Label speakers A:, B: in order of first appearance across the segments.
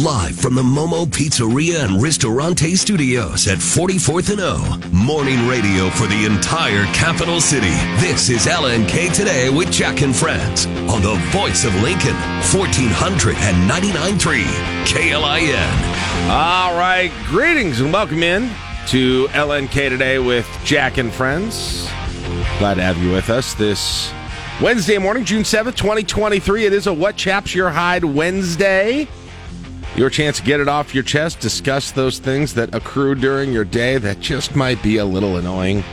A: Live from the Momo Pizzeria and Ristorante Studios at 44th and O. Morning radio for the entire capital city. This is LNK Today with Jack and Friends on the voice of Lincoln, 1499.3 KLIN.
B: All right, greetings and welcome in to LNK Today with Jack and Friends. Glad to have you with us this Wednesday morning, June 7th, 2023. It is a What Chaps Your Hide Wednesday. Your chance to get it off your chest, discuss those things that accrue during your day that just might be a little annoying.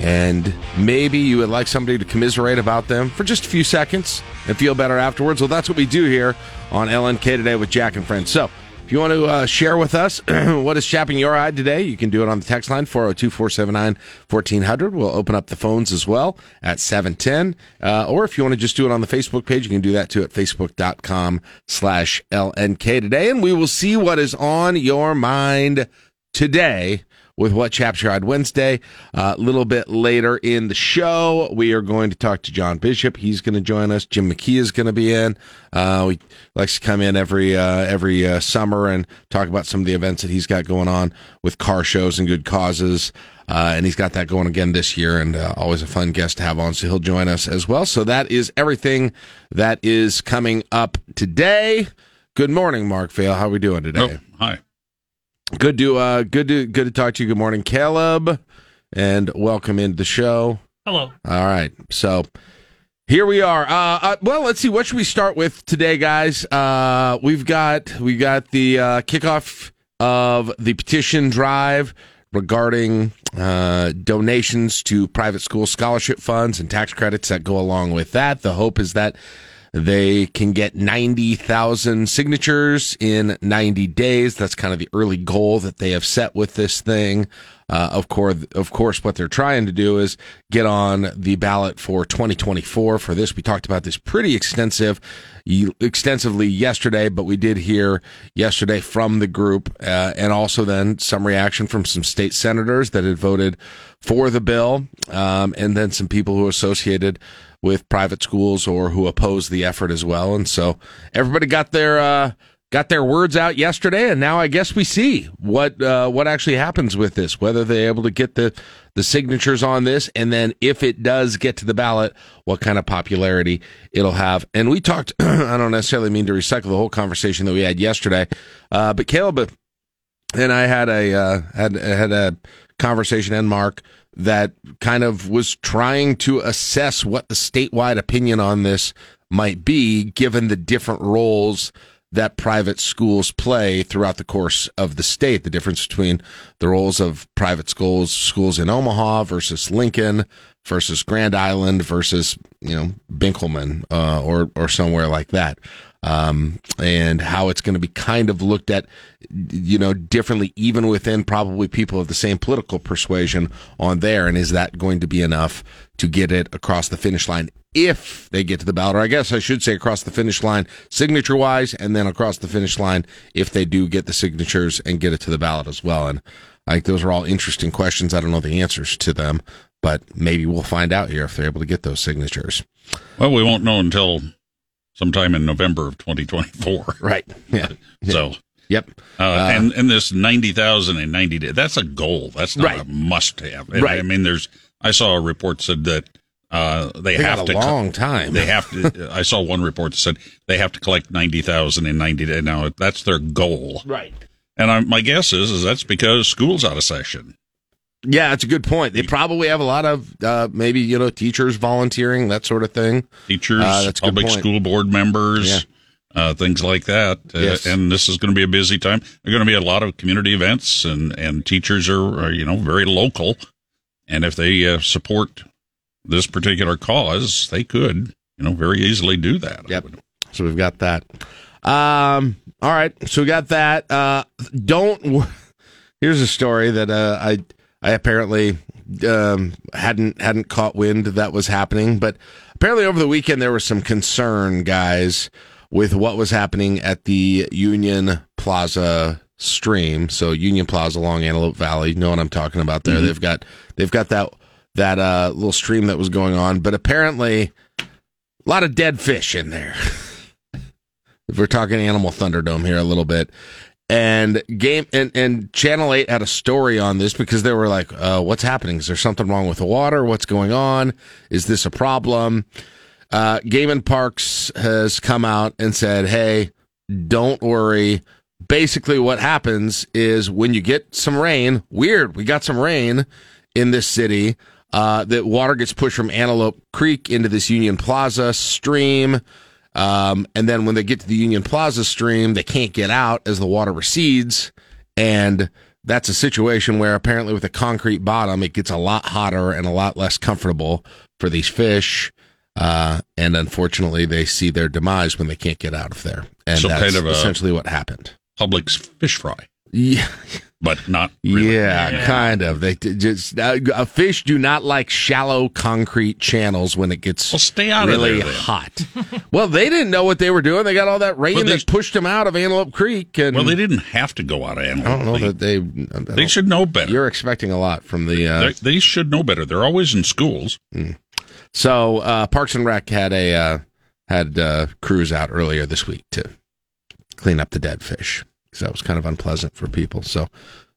B: And maybe you would like somebody to commiserate about them for just a few seconds and feel better afterwards. Well, that's what we do here on LNK today with Jack and Friends. So, if you want to uh, share with us what is chapping your eye today, you can do it on the text line 402 479 1400. We'll open up the phones as well at 710. Uh, or if you want to just do it on the Facebook page, you can do that too at facebook.com slash LNK today. And we will see what is on your mind today with What Your Hide Wednesday. A uh, little bit later in the show, we are going to talk to John Bishop. He's going to join us. Jim McKee is going to be in. Uh, likes to come in every uh, every uh, summer and talk about some of the events that he's got going on with car shows and good causes. Uh, and he's got that going again this year, and uh, always a fun guest to have on. So he'll join us as well. So that is everything that is coming up today. Good morning, Mark Vale. How are we doing today?
C: Oh, hi.
B: Good to uh, good to good to talk to you. Good morning, Caleb, and welcome into the show.
D: Hello.
B: All right, so here we are. Uh, uh, well, let's see. What should we start with today, guys? Uh, we've got we got the uh, kickoff of the petition drive regarding uh, donations to private school scholarship funds and tax credits that go along with that. The hope is that they can get 90,000 signatures in 90 days. That's kind of the early goal that they have set with this thing. Uh, of course, of course, what they're trying to do is get on the ballot for 2024 for this. We talked about this pretty extensive, extensively yesterday, but we did hear yesterday from the group, uh, and also then some reaction from some state senators that had voted for the bill, um, and then some people who associated with private schools or who oppose the effort as well. And so everybody got their uh, got their words out yesterday, and now I guess we see what uh, what actually happens with this. Whether they're able to get the the signatures on this, and then if it does get to the ballot, what kind of popularity it'll have. And we talked. I don't necessarily mean to recycle the whole conversation that we had yesterday, uh, but Caleb and I had a uh, had had a conversation and Mark that kind of was trying to assess what the statewide opinion on this might be, given the different roles that private schools play throughout the course of the state. The difference between the roles of private schools, schools in Omaha versus Lincoln versus Grand Island versus you know Benkelman uh, or or somewhere like that um, and how it's going to be kind of looked at, you know, differently, even within probably people of the same political persuasion on there. And is that going to be enough to get it across the finish line if they get to the ballot? Or I guess I should say across the finish line, signature wise, and then across the finish line if they do get the signatures and get it to the ballot as well. And I think those are all interesting questions. I don't know the answers to them, but maybe we'll find out here if they're able to get those signatures.
C: Well, we won't know until sometime in November of 2024.
B: Right. Yeah.
C: so.
B: Yep.
C: Uh, uh, and and this 90,000 in 90 days, that's a goal. That's not
B: right.
C: a must have.
B: Right.
C: I mean, there's, I saw a report said that uh, they,
B: they
C: have
B: to. long time.
C: They have to. I saw one report that said they have to collect 90,000 in 90 days. Now, that's their goal.
B: Right.
C: And I, my guess is, is that's because school's out of session.
B: Yeah, that's a good point. They probably have a lot of uh, maybe you know teachers volunteering that sort of thing.
C: Teachers, uh, public school board members, yeah. uh, things like that. Uh,
B: yes.
C: and this is going to be a busy time. There are going to be a lot of community events, and and teachers are, are you know very local, and if they uh, support this particular cause, they could you know very easily do that.
B: Yep. So we've got that. Um. All right. So we got that. Uh. Don't. Here's a story that uh, I I apparently um, hadn't hadn't caught wind that was happening, but apparently over the weekend there was some concern, guys, with what was happening at the Union Plaza stream. So Union Plaza along Antelope Valley, you know what I'm talking about there. Mm-hmm. They've got they've got that that uh, little stream that was going on, but apparently a lot of dead fish in there. If we're talking Animal Thunderdome here a little bit. And game and, and Channel 8 had a story on this because they were like, uh, what's happening? Is there something wrong with the water? What's going on? Is this a problem? Uh, Game and Parks has come out and said, hey, don't worry. Basically, what happens is when you get some rain, weird, we got some rain in this city. Uh, that water gets pushed from Antelope Creek into this Union Plaza stream. Um, and then when they get to the Union Plaza stream, they can't get out as the water recedes. And that's a situation where apparently with a concrete bottom, it gets a lot hotter and a lot less comfortable for these fish. Uh, and unfortunately, they see their demise when they can't get out of there. And
C: So
B: that's
C: kind of
B: essentially what happened.
C: Publix fish fry,
B: Yeah,
C: but not really.
B: yeah, kind of. They just uh, fish do not like shallow concrete channels when it gets
C: Well, stay out
B: really
C: of there.
B: hot. well, they didn't know what they were doing. They got all that rain
C: Well, they-
B: that pushed them out of Antelope Creek, and
C: Well, they didn't have to go out of
B: Antelope.
C: I
B: don't know that they.
C: They should know better.
B: You're expecting a lot from the. Uh,
C: They, they should know better. They're always in schools.
B: so uh, Parks and Rec had a uh, had uh, crews out earlier this week to clean up the dead fish. So that was kind of unpleasant for people. So,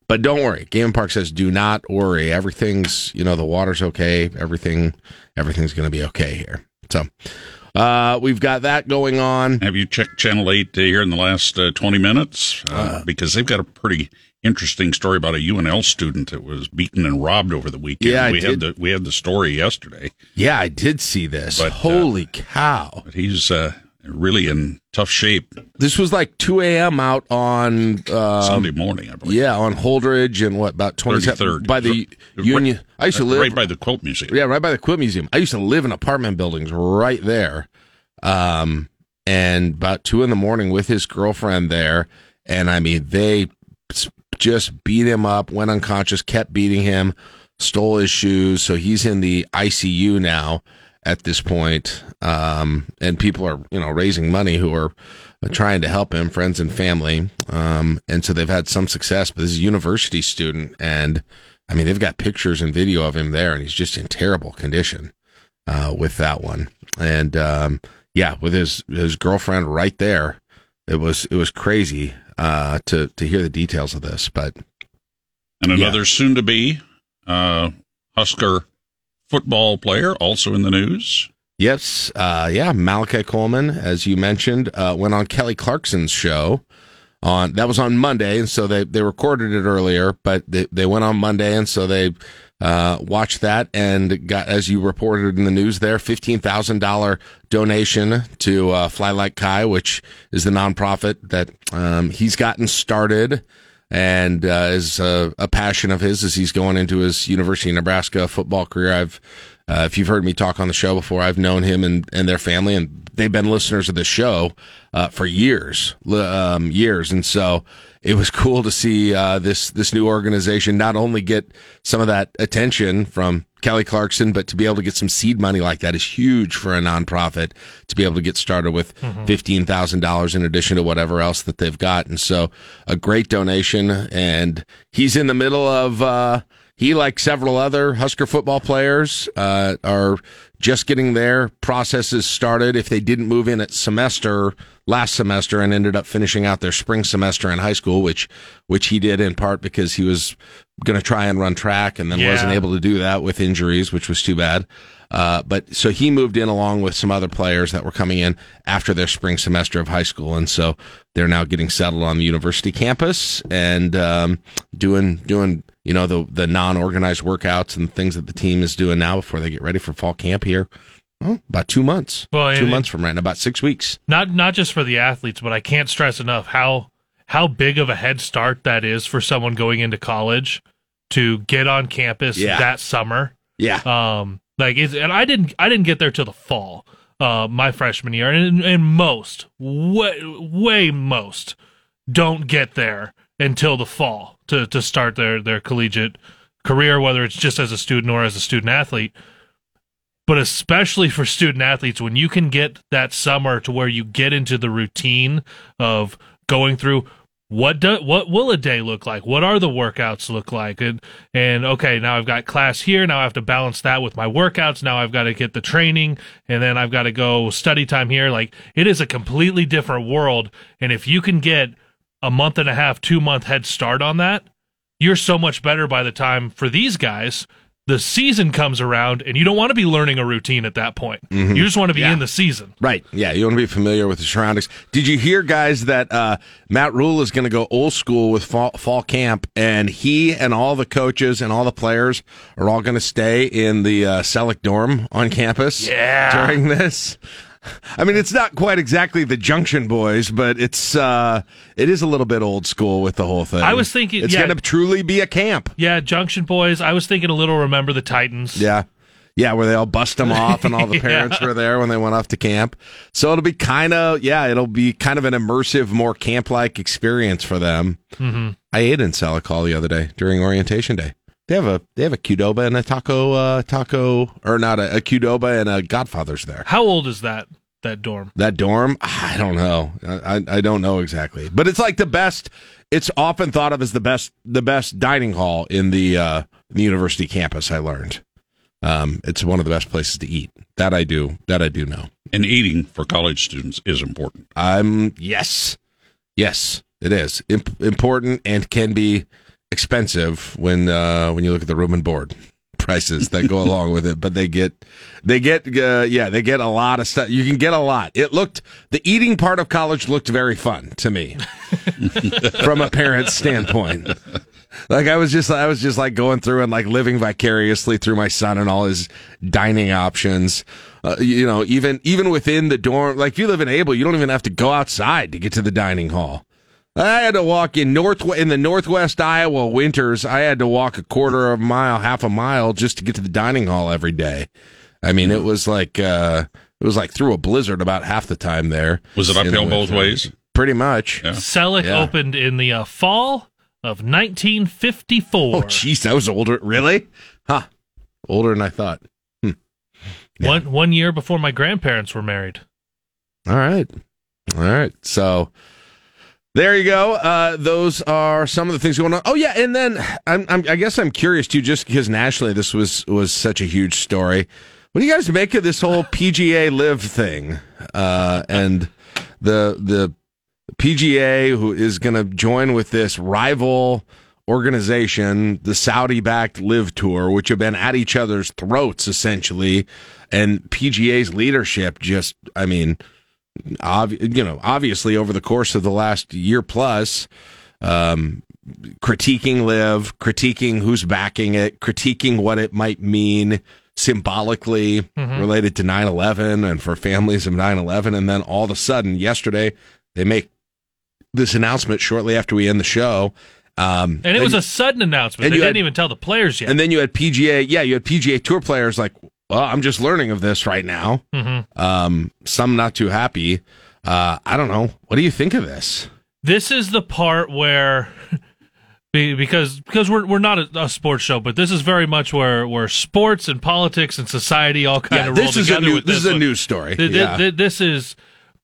B: but don't worry. Game Park says do not worry. Everything's you know the water's okay. Everything everything's going to be okay here. So. Uh, we've got that going on.
C: Have you checked Channel 8 here in the last uh, 20 minutes? Uh, because they've got a pretty interesting story about a UNL student that was beaten and robbed over the weekend.
B: Yeah, I
C: we had the we had the story yesterday.
B: Yeah, I did see this.
C: But, uh,
B: Holy cow.
C: But he's uh, really in tough shape
B: This was like 2 a.m. out on, um,
C: Sunday morning, I believe.
B: yeah, on Holdrege and what, about 27th
C: 33rd.
B: by the
C: Right-
B: Union. I used to live
C: right by the Quilt Museum.
B: Yeah, right by the Quilt Museum. I used to live in apartment buildings right there. Um, and about two in the morning with his girlfriend there. And I mean, they just beat him up, went unconscious, kept beating him, stole his shoes. So he's in the ICU now at this point. Um, and people are, you know, raising money who are trying to help him, friends and family. Um, and so they've had some success, but this is a university student. And I mean, they've got pictures and video of him there, and he's just in terrible condition uh, with that one. And um, yeah, with his his girlfriend right there, it was it was crazy uh, to to hear the details of this. But
C: And
B: Yeah.
C: another soon to be uh, Husker football player also in the news.
B: yes, uh, yeah, Malachi Coleman, as you mentioned, uh, went on Kelly Clarkson's show. On that was on Monday, and so they they recorded it earlier, but they they went on Monday, and so they uh, watched that and got, as you reported in the news, there fifteen thousand dollar donation to uh, Fly Like Kai, which is the nonprofit that um, he's gotten started and uh, is a, a passion of his as he's going into his University of Nebraska football career. I've, uh, if you've heard me talk on the show before, I've known him and, and their family, and they've been listeners of the show uh, for years, um, years, and so it was cool to see uh, this this new organization not only get some of that attention from Kelly Clarkson, but to be able to get some seed money like that is huge for a nonprofit to be able to get started with fifteen thousand dollars in addition to whatever else that they've got. And so a great donation. And he's in the middle of uh, he, like several other Husker football players, uh, are just getting their processes started. If they didn't move in at semester last semester and ended up finishing out their spring semester in high school, which which he did in part because he was going to try and run track and then
D: Yeah.
B: wasn't able to do that with injuries, which was too bad. Uh, but so he moved in along with some other players that were coming in after their spring semester of high school, and so they're now getting settled on the university campus and um, doing doing you know the the non organized workouts and things that the team is doing now before they get ready for fall camp here. Well, about two months.
D: Well,
B: two months from right now, about six weeks.
D: not not just for the athletes, but I can't stress enough how how big of a head start that is for someone going into college to get on campus
B: Yeah.
D: that summer.
B: Yeah,
D: Um, like it's, and I didn't I didn't get there till the fall, uh, my freshman year, and and most way way most don't get there until the fall to to start their their collegiate career, whether it's just as a student or as a student athlete. But especially for student athletes, when you can get that summer to where you get into the routine of going through what do what will a day look like? What are the workouts look like? And and okay, now I've got class here. Now I have to balance that with my workouts. Now I've got to get the training, and then I've got to go study time here. Like it is a completely different world. And if you can get a month and a half, two month head start on that, you're so much better by the time for these guys the season comes around and you don't want to be learning a routine at that point.
B: Mm-hmm.
D: You just want to be in the season.
B: Right. Yeah. You want to be familiar with the surroundings. Did you hear, guys, that uh, Matt Rhule is going to go old school with fall, fall camp, and he and all the coaches and all the players are all going to stay in the uh, Selleck dorm on campus
D: Yeah.
B: during this? I mean, it's not quite exactly the Junction Boys, but it's uh, it is a little bit old school with the whole thing.
D: I was thinking-
B: it's
D: yeah.
B: going to truly be a camp.
D: Yeah, Junction Boys. I was thinking a little remember the Titans.
B: Yeah. Yeah, where they all bust them off and all the parents were there when they went off to camp. So it'll be kind of, yeah, it'll be kind of an immersive, more camp like experience for them.
D: Mm-hmm.
B: I ate in Selleck the other day during orientation day. They have a they have a Qdoba and a taco uh, taco or not a, a Qdoba and a Godfather's there.
D: How old is that that dorm?
B: That dorm, I don't know. I, I I don't know exactly, but it's like the best. It's often thought of as the best the best dining hall in the uh, the university campus. I learned. Um, it's one of the best places to eat. That I do. That I do know.
C: And eating for college students is important.
B: Um, yes, yes, it is Imp- important and can be expensive when uh, when you look at the room and board prices that go along with it. But they get they get uh, yeah they get a lot of stuff. You can get a lot. It looked the eating part of college looked very fun to me from a parent's standpoint. Like I was just I was just like going through and like living vicariously through my son and all his dining options. Uh, you know, even even within the dorm, like if you live in Abel, you don't even have to go outside to get to the dining hall. I had to walk in north in the northwest Iowa winters. I had to walk a quarter of a mile, half a mile just to get to the dining hall every day. I mean, it was like uh, it was like through a blizzard about half the time there.
C: Was it
B: in the
C: uphill both ways?
B: Pretty much.
C: Yeah.
D: Selleck
B: Yeah.
D: opened in the uh, fall of 1954.
B: Oh, jeez, that was older. Really? Huh? Older than I thought. Yeah.
D: One one year before my grandparents were married.
B: All right. All right. So there you go. Uh, those are some of the things going on. Oh yeah, and then I'm, I'm, I guess I'm curious too, just because nationally this was was such a huge story. What do you guys make of this whole PGA LIV thing? Uh, and the the PGA who is going to join with this rival organization, the Saudi-backed LIV Tour, which have been at each other's throats essentially, and PGA's leadership just, I mean, obvi- you know, obviously over the course of the last year plus, um, critiquing LIV, critiquing who's backing it, critiquing what it might mean symbolically related to 9-11 and for families of 9-11 and then all of a sudden yesterday they make this announcement shortly after we end the show um,
D: And it was a sudden announcement. They didn't
B: had-
D: even tell the players yet.
B: and then you had PGA yeah you had PGA tour players like well I'm just learning of this right now
D: Mhm.
B: um, some not too happy uh, I don't know what do you think of this
D: this is the part where because because we're we're not a, a sports show, but this is very much where where sports and politics and society all kind
B: yeah
D: of roll
B: this is a
D: together
B: new
D: with
B: this
D: this
B: is a news story
D: Th- th-
B: yeah.
D: th- this is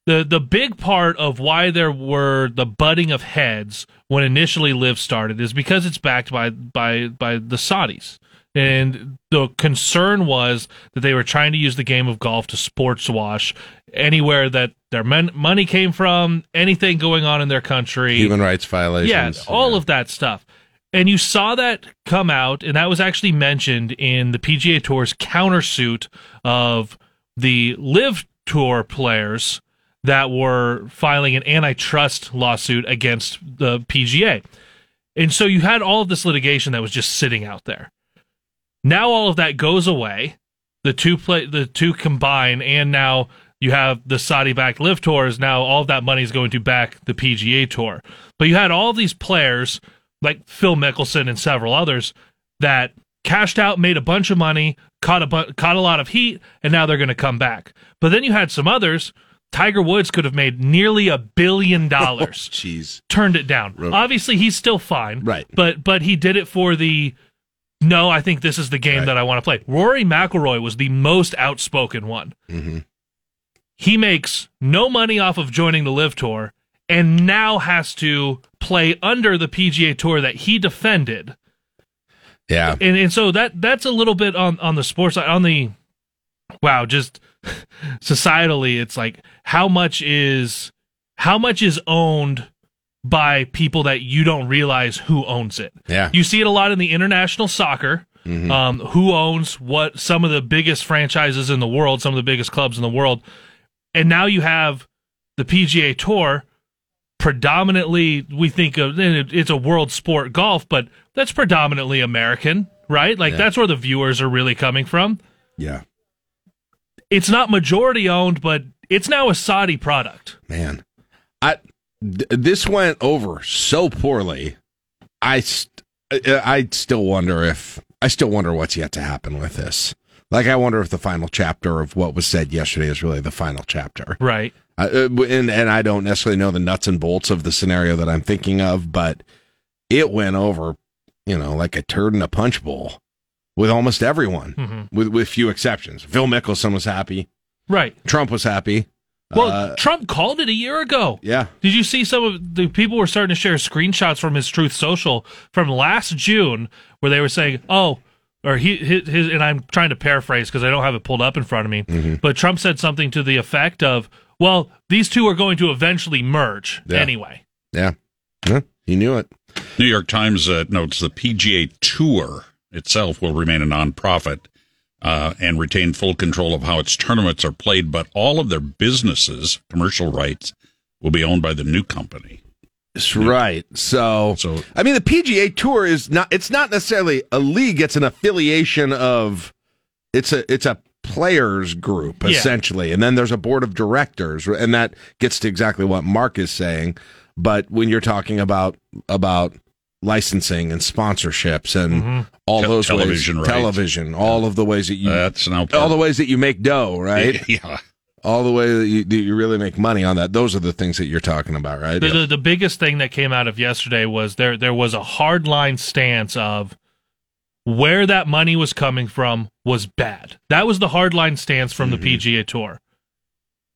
D: the the big part of why there were the butting of heads when initially LIV started is because it's backed by by by the Saudis. And the concern was that they were trying to use the game of golf to sports wash anywhere that their men- money came from, anything going on in their country.
B: human rights violations
D: Yeah, all of that stuff. And you saw that come out, and that was actually mentioned in the PGA Tour's countersuit of the LIV Tour players that were filing an antitrust lawsuit against the PGA. And so you had all of this litigation that was just sitting out there. Now all of that goes away. The two play the two combine and now you have the Saudi backed LIV tours. Now all of that money is going to back the PGA tour. But you had all these players like Phil Mickelson and several others that cashed out, made a bunch of money, caught a bu- caught a lot of heat, and now they're going to come back. But then you had some others. Tiger Woods could have made nearly a billion dollars
B: jeez
D: turned it down. Obviously, he's still fine,
B: Right.
D: But but he did it for the. No, I think this is the game
B: Right.
D: that I want to play. Rory McIlroy was the most outspoken one.
B: Mhm.
D: He makes no money off of joining the LIV Tour, and now has to play under the PGA Tour that he defended.
B: Yeah.
D: And and so that that's a little bit on on the sports side on the wow, just societally it's like how much is how much is owned by people that you don't realize who owns it.
B: Yeah.
D: You see it a lot in the international soccer. Um, who owns what some of the biggest franchises in the world, some of the biggest clubs in the world. And now you have the PGA Tour predominantly we think of it's a world sport golf, but that's predominantly American, right? Like that's where the viewers are really coming from.
B: Yeah.
D: It's not majority owned, but it's now a Saudi product.
B: Man. I this went over so poorly. I st- I still wonder if I still wonder what's yet to happen with this. Like I wonder if the final chapter of what was said yesterday is really the final chapter.
D: Right.
B: Uh, and and I don't necessarily know the nuts and bolts of the scenario that I'm thinking of, but it went over, you know, like a turd in a punch bowl with almost everyone,
D: Mhm.
B: with with few exceptions. Phil Mickelson was happy.
D: Right.
B: Trump was happy.
D: Well,
B: Uh,
D: Trump called it a year ago.
B: yeah,
D: Did you see some of the people were starting to share screenshots from his Truth Social from last June where they were saying, "Oh, or he his, his and I'm trying to paraphrase because I don't have it pulled up in front of me,
B: Mm-hmm.
D: but Trump said something to the effect of, "Well, these two are going to eventually merge
B: Yeah.
D: anyway."
B: yeah, yeah. He knew it.
C: New York Times uh, notes the PGA Tour itself will remain a nonprofit uh, and retain full control of how its tournaments are played, but all of their businesses, commercial rights, will be owned by the new company.
B: That's right. So,
C: So-
B: I mean, the PGA Tour is not. It's not necessarily a league. It's an affiliation of. It's a it's a players group
D: Yeah.
B: essentially, and then there's a board of directors, and that gets to exactly what Mark is saying. But when you're talking about about licensing and sponsorships and all
C: Tel-
B: those
C: television
B: ways,
C: rights.
B: television, all of the ways that you,
C: That's now
B: all the ways that you make dough, right?
C: Yeah.
B: all the way that you, that you really make money on that. Those are the things that you're talking about, right?
D: The, the the biggest thing that came out of yesterday was there there was a hard line stance of where that money was coming from was bad. That was the hard line stance from
B: Mm-hmm.
D: the PGA Tour.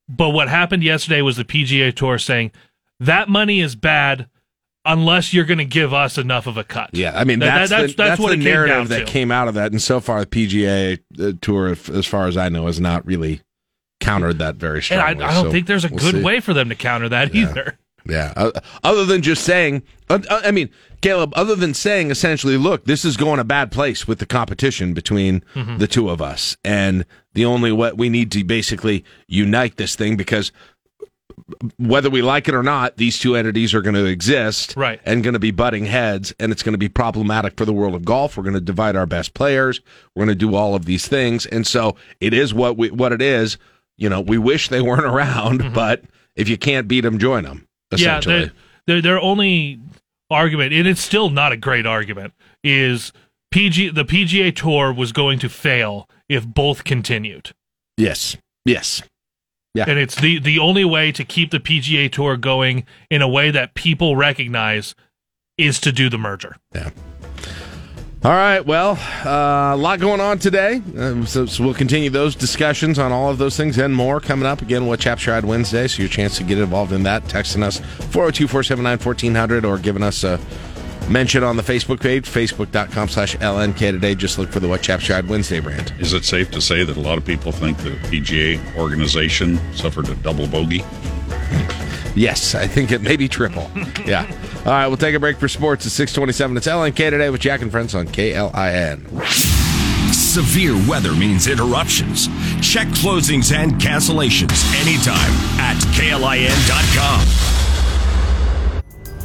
D: But what happened yesterday was the PGA Tour saying that money is bad unless you're going to give us enough of a cut.
B: Yeah, I mean that's
D: that- that's-
B: the,
D: that's
B: that's
D: what
B: the
D: came
B: narrative
D: down
B: that came out of that, and so far the PGA uh, tour, as far as I know, has not really countered that very
D: And
B: strongly.
D: I, I don't
B: so
D: think there's a
B: we'll
D: good
B: see.
D: way for them to counter that either.
B: Yeah, uh, other than just saying, uh, I mean, Caleb, other than saying essentially, look, this is going a bad place with the competition between
D: Mm-hmm.
B: the two of us, and the only way we need to basically unite this thing because whether we like it or not, these two entities are going to exist
D: Right.
B: and going to be butting heads, and it's going to be problematic for the world of golf. We're going to divide our best players. We're going to do all of these things, and so it is what we what it is. You know, we wish they weren't around, mm-hmm. but if you can't beat them, join them.
D: Yeah,
B: Essentially,
D: their, their their only argument, and it's still not a great argument, is PG the PGA Tour was going to fail if both continued,
B: yes, yes, Yeah.
D: and it's the the only way to keep the PGA Tour going in a way that people recognize is to do the merger.
B: yeah. All right. Well, uh, a lot going on today. Um, so, so we'll continue those discussions on all of those things and more coming up again with Chap Ride Wednesday. So your chance to get involved in that, texting us 402 479 1400 or giving us a mention on the Facebook page, facebook.com slash LNK today. Just look for the What Chaps Ride Wednesday brand.
C: Is it safe to say that a lot of people think the PGA organization suffered a double bogey?
B: Yes, I think it may be triple. yeah. All right, we'll take a break for sports at 627. It's LNK today with Jack and Friends on KLIN.
A: Severe weather means interruptions. Check closings and cancellations anytime at KLIN.com.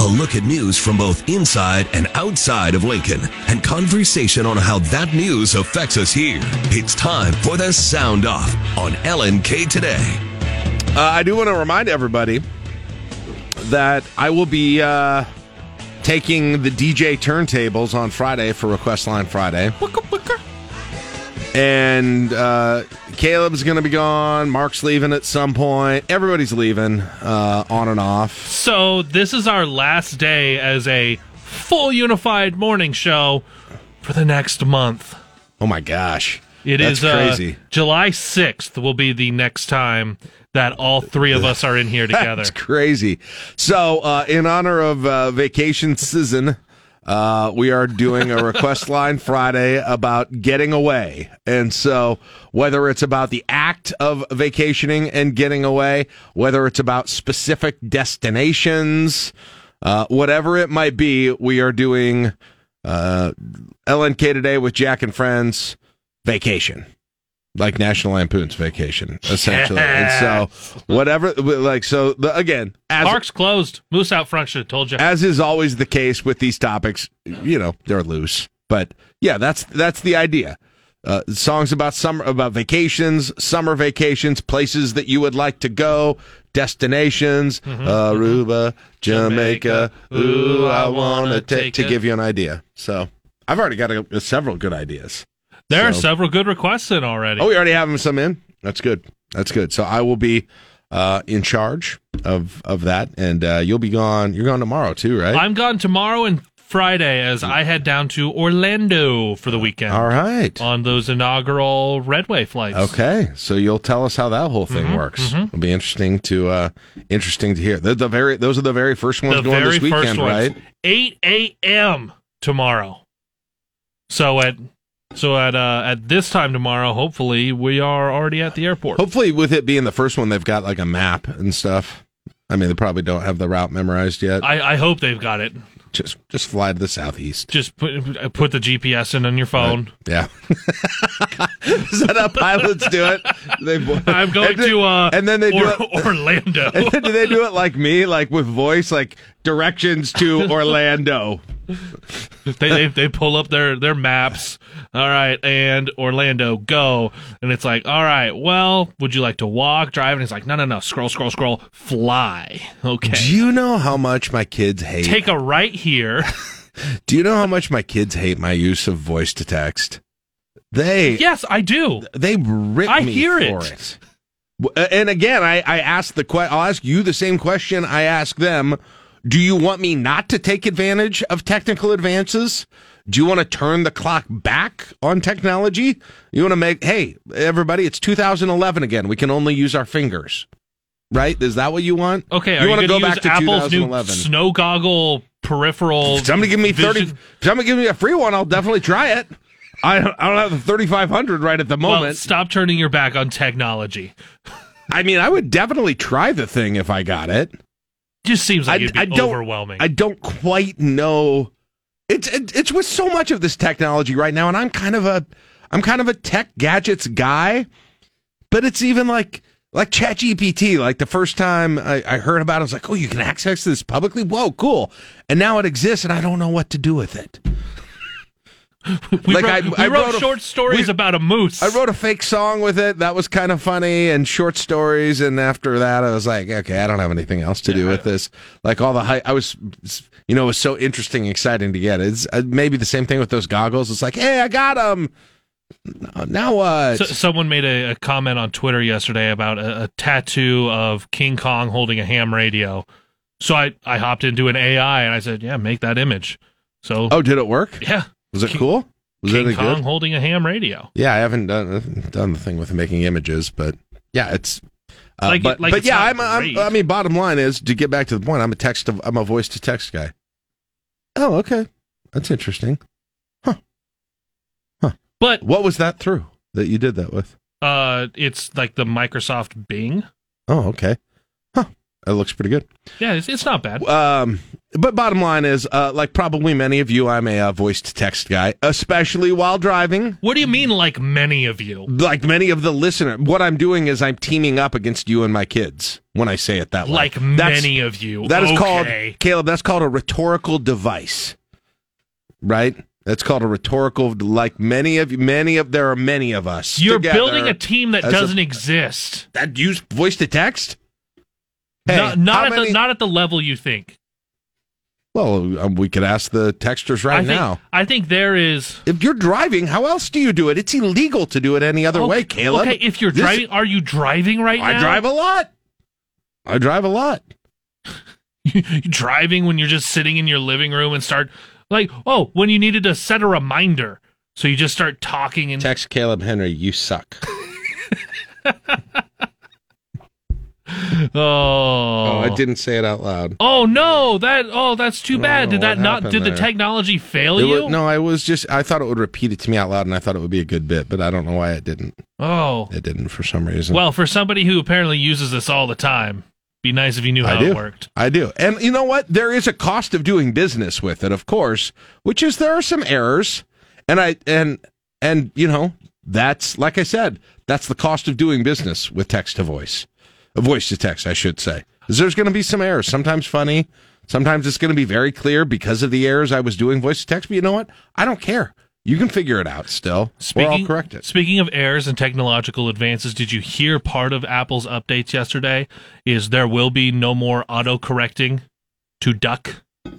A: A look at news from both inside and outside of Lincoln and conversation on how that news affects us here. It's time for the Sound Off on LNK Today.
B: Uh, I do want to remind everybody that I will be uh, taking the DJ turntables on Friday for Request Line Friday. And uh, Caleb's going to be gone. Mark's leaving at some point. Everybody's leaving uh, on and off.
D: So this is our last day as a full unified morning show for the next month.
B: Oh my gosh.
D: It
B: That's
D: is uh,
B: crazy.
D: July 6th will be the next time that all three of us are in here together.
B: That's crazy. So, uh, in honor of uh, vacation season, uh, we are doing a request line Friday about getting away. And so, whether it's about the act of vacationing and getting away, whether it's about specific destinations, uh, whatever it might be, we are doing uh, LNK today with Jack and Friends vacation. Like National Lampoon's vacation, essentially. And so, whatever, like, so the, again, as
D: Park's closed. Moose out front should have told you.
B: as is always the case with these topics, you know, they're loose. But yeah, that's that's the idea. Uh, songs about summer, about vacations, summer vacations, places that you would like to go, destinations, Aruba, Jamaica. Ooh, I want to take to give you an idea. So I've already got a, several good ideas.
D: There are several good requests in already.
B: Oh, we already have some in. That's good. That's good. So I will be uh, in charge of of that, and uh, you'll be gone. You're gone tomorrow too, right?
D: I'm gone tomorrow and Friday as I head down to Orlando for the weekend
B: All right.
D: on those inaugural Redway flights.
B: Okay, so you'll tell us how that whole thing works. It'll be interesting to uh interesting to hear. The, the very those are the very first ones
D: The
B: going this weekend, right?
D: 8 a.m. tomorrow. So at so at uh, at this time tomorrow, hopefully we are already at the airport.
B: Hopefully, with it being the first one, they've got like a map and stuff. I mean, they probably don't have the route memorized yet.
D: I, I hope they've got it.
B: just just fly to the southeast.
D: Just put put the GPS in on your phone.
B: Yeah. Is that how pilots do it? They,
D: I'm going
B: then-
D: to uh,
B: and then they do it.
D: Orlando.
B: And then do they do it like me, like with voice, like directions to Orlando?
D: They, they they pull up their their maps. All right, and Orlando, go. And it's like, all right, well, would you like to walk, drive? And it's like, no, no, no, scroll, scroll, scroll, fly. Okay,
B: Do you know how much my kids hate?
D: take a right here.
B: do you know how much my kids hate my use of voice to text? They
D: yes, I do.
B: they rip
D: I
B: me
D: hear
B: for
D: it.
B: it. And again, I, I ask the que- I'll ask you the same question I ask them. Do you want me not to take advantage of technical advances? Do you want to turn the clock back on technology? You want to make, hey, everybody, it's 2011 again. We can only use our fingers. Right? Is that what you want?
D: Okay, are
B: you
D: you,
B: want to go back to
D: Apple's new
B: 2011?
D: snow goggle peripheral?
B: Somebody give me 30,
D: vision?
B: somebody give me a free one. I'll definitely try it. I don't, I don't have the 3500 right at the
D: Well,
B: moment.
D: stop turning your back on technology.
B: I mean, I would definitely try the thing if I got it.
D: Just seems like
B: I-
D: it'd be
B: I don't-
D: overwhelming.
B: I don't quite know. It's it, it's with so much of this technology right now, and I'm kind of a I'm kind of a tech gadgets guy, but it's even like like ChatGPT. Like the first time I, I heard about it, I was like, oh, you can access this publicly. Whoa, cool! And now it exists, and I don't know what to do with it.
D: we
B: like,
D: wrote,
B: I- I
D: wrote
B: wrote a-
D: short stories
B: we-
D: about a moose.
B: I wrote a fake song with it that was kind of funny and short stories. And after that, I was like, okay, I don't have anything else to do with this. Like all the hype, I was, you know, it was so interesting, and exciting to get. It's uh, maybe the same thing with those goggles. It's like, hey, I got them. Now what?
D: So, someone made a, a comment on Twitter yesterday about a, a tattoo of King Kong holding a ham radio. So I, I hopped into an AI and I said, yeah, make that image. So
B: oh, did it work?
D: yeah,
B: Was it
D: King-
B: cool? Was
D: King
B: it
D: Kong
B: good?
D: holding a ham radio.
B: Yeah, I haven't done done the thing with making images, but yeah, it's. Uh,
D: Like-
B: but
D: like
B: but
D: it's
B: yeah, I'm, I'm. I mean, bottom line is to get back to the point. I'm a text of. I'm a voice to text guy. Oh, okay. That's interesting. Huh. Huh.
D: But
B: What was that through that you did that with?
D: uh, it's like the Microsoft Bing.
B: Oh, okay. That looks pretty good.
D: Yeah, it's, it's not bad.
B: Um, but bottom line is, uh, like probably many of you, I'm a uh, voice to text guy, especially while driving.
D: What do you mean, like many of you?
B: Like many of the listener, what I'm doing is I'm teaming up against you and my kids when I say it that way.
D: Like
B: That's-
D: many of you.
B: That is called Caleb. That's called a rhetorical device, right? That's called a rhetorical. Like many of you, many of there are many of us.
D: You're building a team that doesn't exist.
B: that use voice to text. Hey,
D: not not at
B: many-
D: the not at the level you think.
B: well, um, we could ask the texters right
D: I think,
B: now.
D: I think there is.
B: If you're driving, how else do you do it? It's illegal to do it any other way, Caleb.
D: Okay, if you're
B: This-
D: driving, are you driving right
B: I
D: now?
B: I drive a lot. I drive a lot.
D: driving when you're just sitting in your living room and start like, oh, when you needed to set a reminder, so you just start talking and
B: Text Caleb Henry, you suck.
D: oh,
B: Oh, I didn't say it out loud.
D: Oh no, that oh that's too oh, bad.
B: Oh,
D: Did that not? Did the technology fail
B: It
D: you?
B: wa- no, I was just I thought it would repeat it to me out loud, and I thought it would be a good bit, but I don't know why it didn't.
D: Oh
B: It didn't for some reason.
D: well, for somebody who apparently uses this all the time, be nice if you knew how
B: I do.
D: it worked.
B: I do. And you know what? There is a cost of doing business with it, of course, which is there are some errors. And I and and you know, that's like I said, that's the cost of doing business with text to voice. Uh, Voice to text, I should say. There's going to be some errors, sometimes funny, sometimes it's going to be very clear because of the errors I was doing voice to text, but you know what? I don't care. You can figure it out still. or I'll correct it.
D: Speaking of errors and technological advances, did you hear part of Apple's updates yesterday? Is there will be no more auto correcting to duck?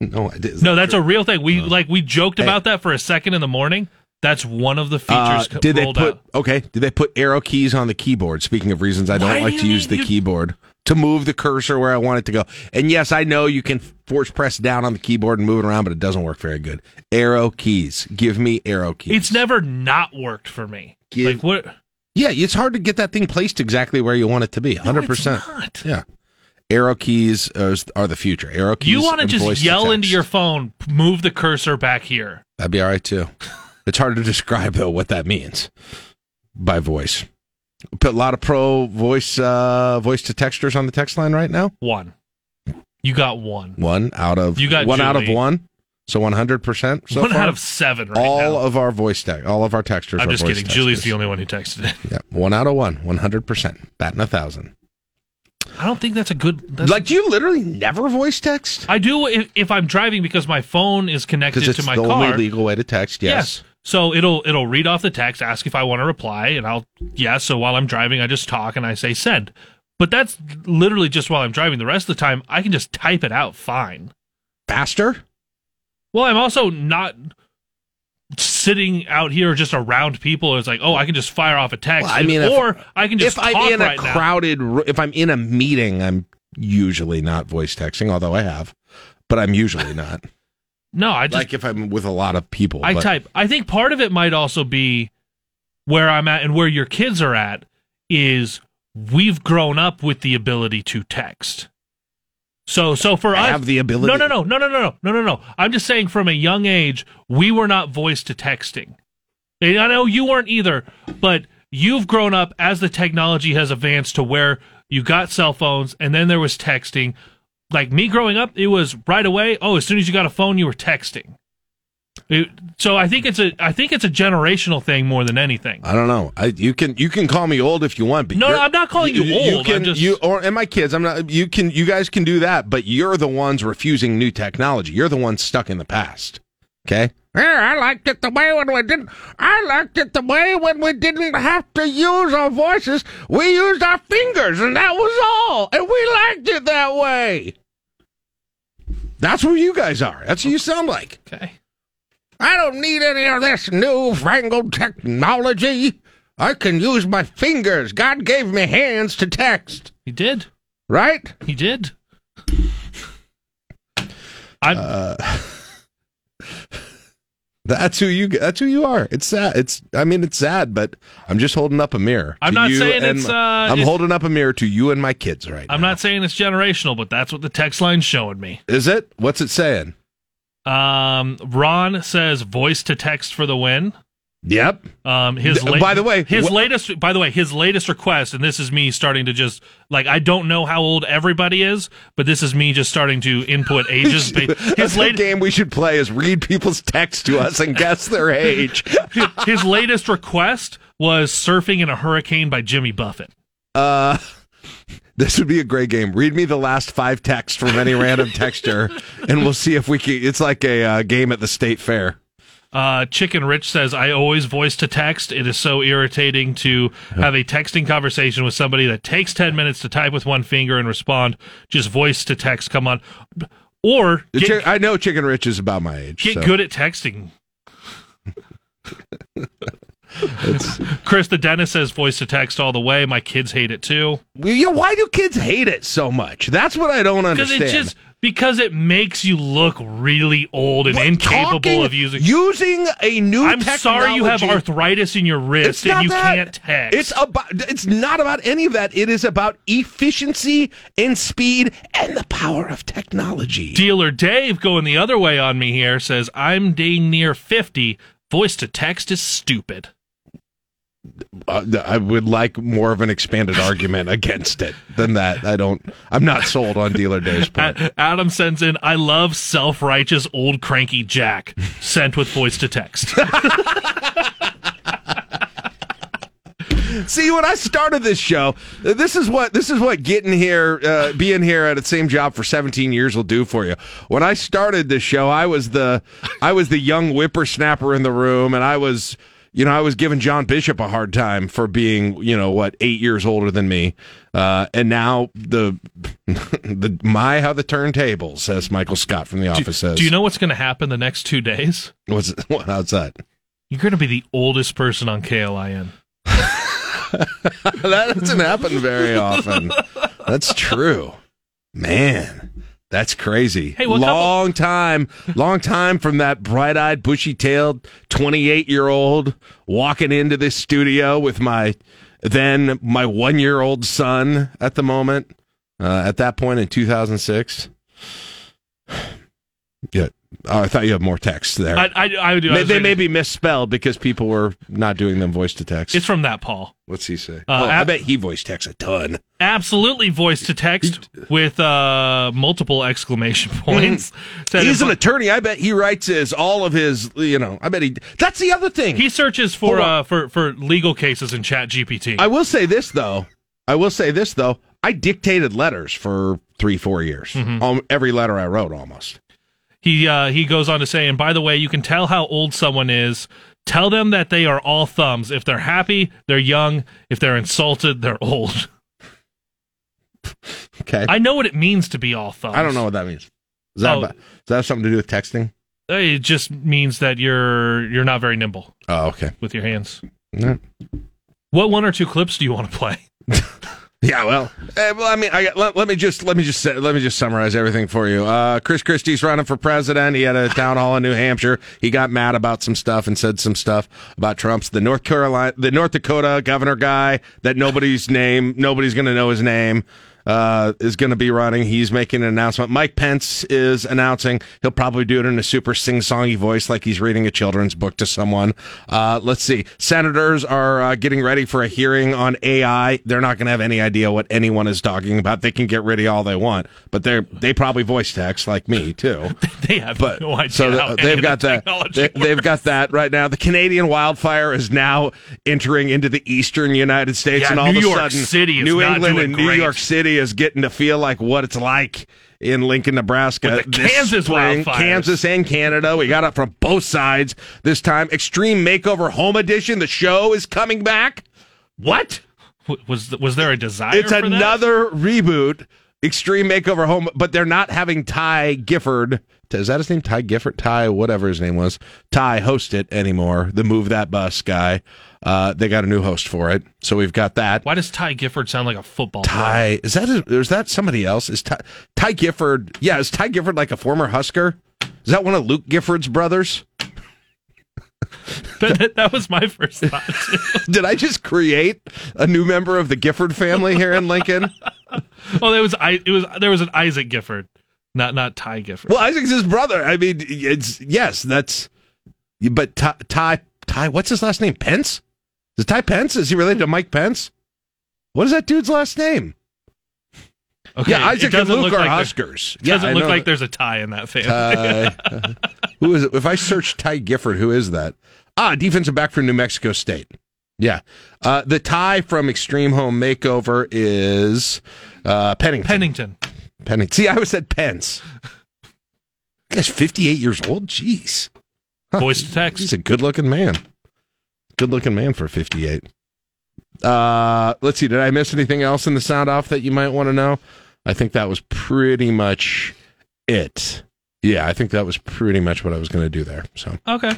B: No, I did.
D: No, that's a real thing. We like we joked about that for a second in the morning. That's one of the
B: Uh,
D: features co-
B: did they put
D: out.
B: okay? Did they put arrow keys on the keyboard? Speaking of reasons I don't
D: Why
B: like
D: you
B: to use the
D: you-
B: keyboard to move the cursor where I want it to go. And yes, I know you can force press down on the keyboard and move it around, but it doesn't work very good. Arrow keys. Give me arrow keys.
D: It's never not worked for me.
B: Give-
D: like what?
B: yeah, it's hard to get that thing placed exactly where you want it to be. Hundred percent.
D: No, not.
B: Yeah. Arrow keys are, are the future. Arrow keys.
D: You want to just yell into your phone, move the cursor back here.
B: That'd be all right too. It's hard to describe though what that means by voice. Put a lot of pro voice uh, voice to texters on the text line right now.
D: One. You got one.
B: One out of
D: You got
B: one out of one. So one hundred percent. So
D: one
B: far.
D: out of seven right
B: all
D: now.
B: of our voice text, all of our texters.
D: I'm just kidding. Julie's the only one who texted it.
B: Yeah, one out of one, one hundred percent, batting a thousand.
D: I don't think that's a good. That's,
B: Like, do you literally never voice text?
D: I do if, if I'm driving because my phone is connected to my
B: the
D: car.
B: only legal way to text. Yes.
D: So it'll it'll read off the text, ask if I want to reply, and I'll yes. So while I'm driving, I just talk and I say send. But that's literally just while I'm driving. The rest of the time, I can just type it out fine.
B: Faster.
D: Well, I'm also not sitting out here just around people. It's like, oh, I can just fire off a text,
B: Well, I mean, if-
D: or I can just
B: if I'm in a
D: now.
B: crowded, ro- if I'm in a meeting, I'm usually not voice texting, although I have, but I'm usually not.
D: No, I just
B: like if I'm with a lot of people.
D: I
B: but-
D: type. I think part of it might also be where I'm at and where your kids are at is we've grown up with the ability to text. So so for us
B: Have the ability-
D: No, no, no. No, no, no, no. No, no, no. I'm just saying from a young age, we were not voice to texting. And I know you weren't either, but you've grown up as the technology has advanced to where you got cell phones and then there was texting. Like me growing up, it was right away. Oh, as soon as you got a phone, you were texting. It- so I think it's a I think it's a generational thing more than anything.
B: I don't know. I, you can you can call me old if you want, but
D: No, no, I'm not calling you old.
B: can
D: I'm just-
B: you or and my kids. I'm not. You can you guys can do that, but you're the ones refusing new technology. You're the ones stuck in the past. Okay. Yeah, I liked it the way when we didn't. I liked it the way when we didn't have to use our voices. We used our fingers, and that was all. And we liked it that way. That's who you guys are. That's who you sound like.
D: Okay.
B: I don't need any of this newfangled technology. I can use my fingers. God gave me hands to text,
D: He did.
B: right?
D: He did. I
B: Uh, That's who you. That's who you are. It's sad. It's. I mean, it's sad, but I'm just holding up a mirror.
D: I'm not
B: you
D: saying
B: and
D: it's, uh,
B: I'm
D: it's-
B: holding up a mirror to you and my kids right
D: I'm
B: now.
D: not saying it's generational, but that's what the text line's showing me.
B: Is it? What's it saying?
D: Um, Ron says voice to text for the win.
B: Yep.
D: Um, his
B: Th- by the way,
D: his
B: wh-
D: latest. By the way, his latest request, and this is me starting to just like I don't know how old everybody is, but this is me just starting to input ages.
B: His late
D: latest
B: game we should play is read people's text to us and guess their age.
D: his latest request was surfing in a hurricane by Jimmy Buffett.
B: Uh, this would be a great game. Read me the last five texts from any random texture, and we'll see if we can. It's like a uh, game at the state fair.
D: Uh, Chicken Rich says, I always voice to text. It is so irritating to have a texting conversation with somebody that takes 10 minutes to type with one finger and respond. Just voice to text. Come on. Or get,
B: I know Chicken Rich is about my age.
D: get
B: so.
D: good at texting. Chris the dentist says voice to text all the way. My kids hate it too.
B: Well, yeah, why do kids hate it so much? That's what I don't
D: Because
B: understand.
D: just because it makes you look really old and
B: What,
D: incapable
B: talking-
D: of using
B: using a new.
D: I'm sorry you have arthritis in your wrist and you
B: that.
D: can't text.
B: It's about. It's not about any of that. It is about efficiency and speed and the power of technology.
D: Dealer Dave going the other way on me here says I'm dang near 50. Voice to text is stupid.
B: Uh, I would like more of an expanded argument against it than that. I don't. I'm not sold on Dealer Dave's.
D: A- Adam sends in I love self righteous old cranky Jack sent with voice to text.
B: See, when I started this show, this is what this is what getting here, uh, being here at the same job for 17 years will do for you. When I started this show, I was the I was the young whippersnapper in the room, and I was. You know, I was giving John Bishop a hard time for being, you know, what eight years older than me, uh, and now the the my how the turntables, as Michael Scott from The Office says.
D: Do you know what's going to happen the next two days?
B: what's what, how's that?
D: You're going to be the oldest person on KLIN.
B: that doesn't happen very often. That's true. Man, that's crazy.
D: Hey, couple-
B: long time, long time from that bright-eyed, bushy-tailed 28-year-old walking into this studio with my then my one-year-old son at the moment. Uh, at that point in 2006. Yeah. Oh, I thought you had more text there.
D: I, I, I do. I was
B: they may be misspelled because people were not doing them voice to text.
D: It's from that Paul.
B: What's he say?
D: Uh,
B: oh, I bet he voice texts a ton.
D: Absolutely voice to text with uh, multiple exclamation points.
B: He's an attorney. I bet he writes his all of his. You know, I bet he. That's the other thing.
D: he searches for uh, for for legal cases in Chat GPT.
B: I will say this though. I will say this though. I dictated letters for three, four years.
D: Mm-hmm.
B: Um, every letter I wrote, almost.
D: He uh, he goes on to say, and by the way, you can tell how old someone is. Tell them that they are all thumbs. If they're happy, they're young. If they're insulted, they're old.
B: Okay.
D: I know what it means to be all thumbs.
B: I don't know what that means. Is that
D: Oh.
B: about, does that have something to do with texting?
D: It just means that you're you're not very nimble
B: Oh, okay.
D: with your hands. What one or two clips do you want to play?
B: Yeah, well, eh, well, I mean, I, let, let me just let me just let me just summarize everything for you. Uh, Chris Christie's running for president. He had a town hall in New Hampshire. He got mad about some stuff and said some stuff about Trump's the North Carolina, the North Dakota governor guy that nobody's name, nobody's going to know his name. Uh, is going to be running. He's making an announcement. Mike Pence is announcing. He'll probably do it in a super sing-songy voice, like he's reading a children's book to someone. Uh, let's see. Senators are uh, getting ready for a hearing on AI. They're not going to have any idea what anyone is talking about. They can get rid of all they want, but they're they probably voice text like me too.
D: They have
B: But
D: no idea.
B: so the- they've got
D: the
B: that. They, they've got that right now. The Canadian wildfire is now entering into the eastern United States,
D: Yeah,
B: and all
D: New
B: of a
D: York
B: sudden,
D: City
B: New England and New. York City is getting to feel like what it's like in Lincoln, Nebraska.
D: With the
B: this
D: Kansas
B: spring.
D: wildfires.
B: Kansas and Canada. We got it from both sides this time. Extreme Makeover Home Edition. The show is coming back. What?
D: Was was there a desire?
B: It's
D: for that?
B: another reboot. Extreme Makeover Home, but they're not having Ty Gifford. Is that his name? Ty Gifford? Ty, whatever his name was. Ty host it anymore. The Move That Bus guy. Uh, they got a new host for it. So we've got that.
D: Why does Ty Gifford sound like a football player?
B: Ty, is that, a, is that somebody else? Is Ty, Ty Gifford, yeah, is Ty Gifford like a former Husker? Is that one of Luke Gifford's brothers?
D: that, that- was my first thought.
B: Did I just create a new member of the Gifford family here in Lincoln?
D: oh, there was I. It was there was an Isaac Gifford, not not Ty Gifford.
B: Well, Isaac's his brother. I mean, it's yes, that's. But Ty, Ty, Ty what's his last name? Pence. Is Ty Pence? Is he related to Mike Pence? What is that dude's last name?
D: okay,
B: yeah, Isaac and Luke are
D: like
B: Huskers.
D: It
B: Yeah,
D: doesn't
B: I
D: look like
B: that.
D: there's a tie in that family.
B: Ty. who is it? If I search Ty Gifford, who is that? Ah, defensive back from New Mexico State. Yeah. Uh, the tie from Extreme Home Makeover is uh, Pennington.
D: Pennington.
B: Pennington. See, I always said Pence. Guy's 58 years old. Jeez. Huh.
D: Voice to text.
B: He's a good looking man. Good looking man for 58. Uh, let's see. Did I miss anything else in the sound off that you might want to know? I think that was pretty much it. Yeah, I think that was pretty much what I was going to do there. So
D: Okay.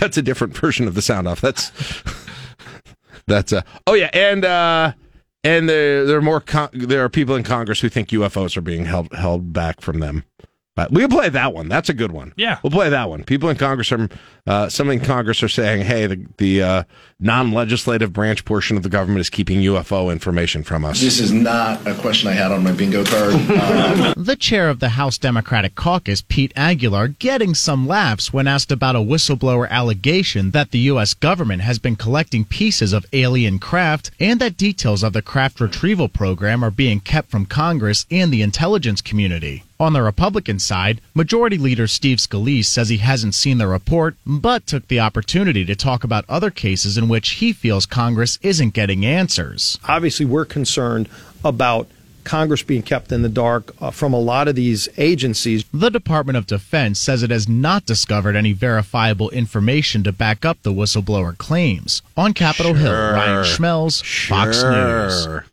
B: that's a different version of the sound off. That's that's uh oh yeah, and uh and there there are more con- there are people in Congress who think UFOs are being held held back from them. But we'll play that one. That's a good one.
D: Yeah.
B: We'll play that one. People in Congress are, uh, some in Congress are saying, hey, the, the uh, non legislative branch portion of the government is keeping UFO information from us.
E: This is not a question I had on my bingo card. Um,
F: The chair of the House Democratic Caucus, Pete Aguilar, getting some laughs when asked about a whistleblower allegation that the U.S. government has been collecting pieces of alien craft and that details of the craft retrieval program are being kept from Congress and the intelligence community. On the Republican side, Majority Leader Steve Scalise says he hasn't seen the report, but took the opportunity to talk about other cases in which he feels Congress isn't getting answers.
G: obviously we're concerned about Congress being kept in the dark uh, from a lot of these agencies.
F: The Department of Defense says it has not discovered any verifiable information to back up the whistleblower claims. On Capitol Hill, Ryan Schmelz, Fox News.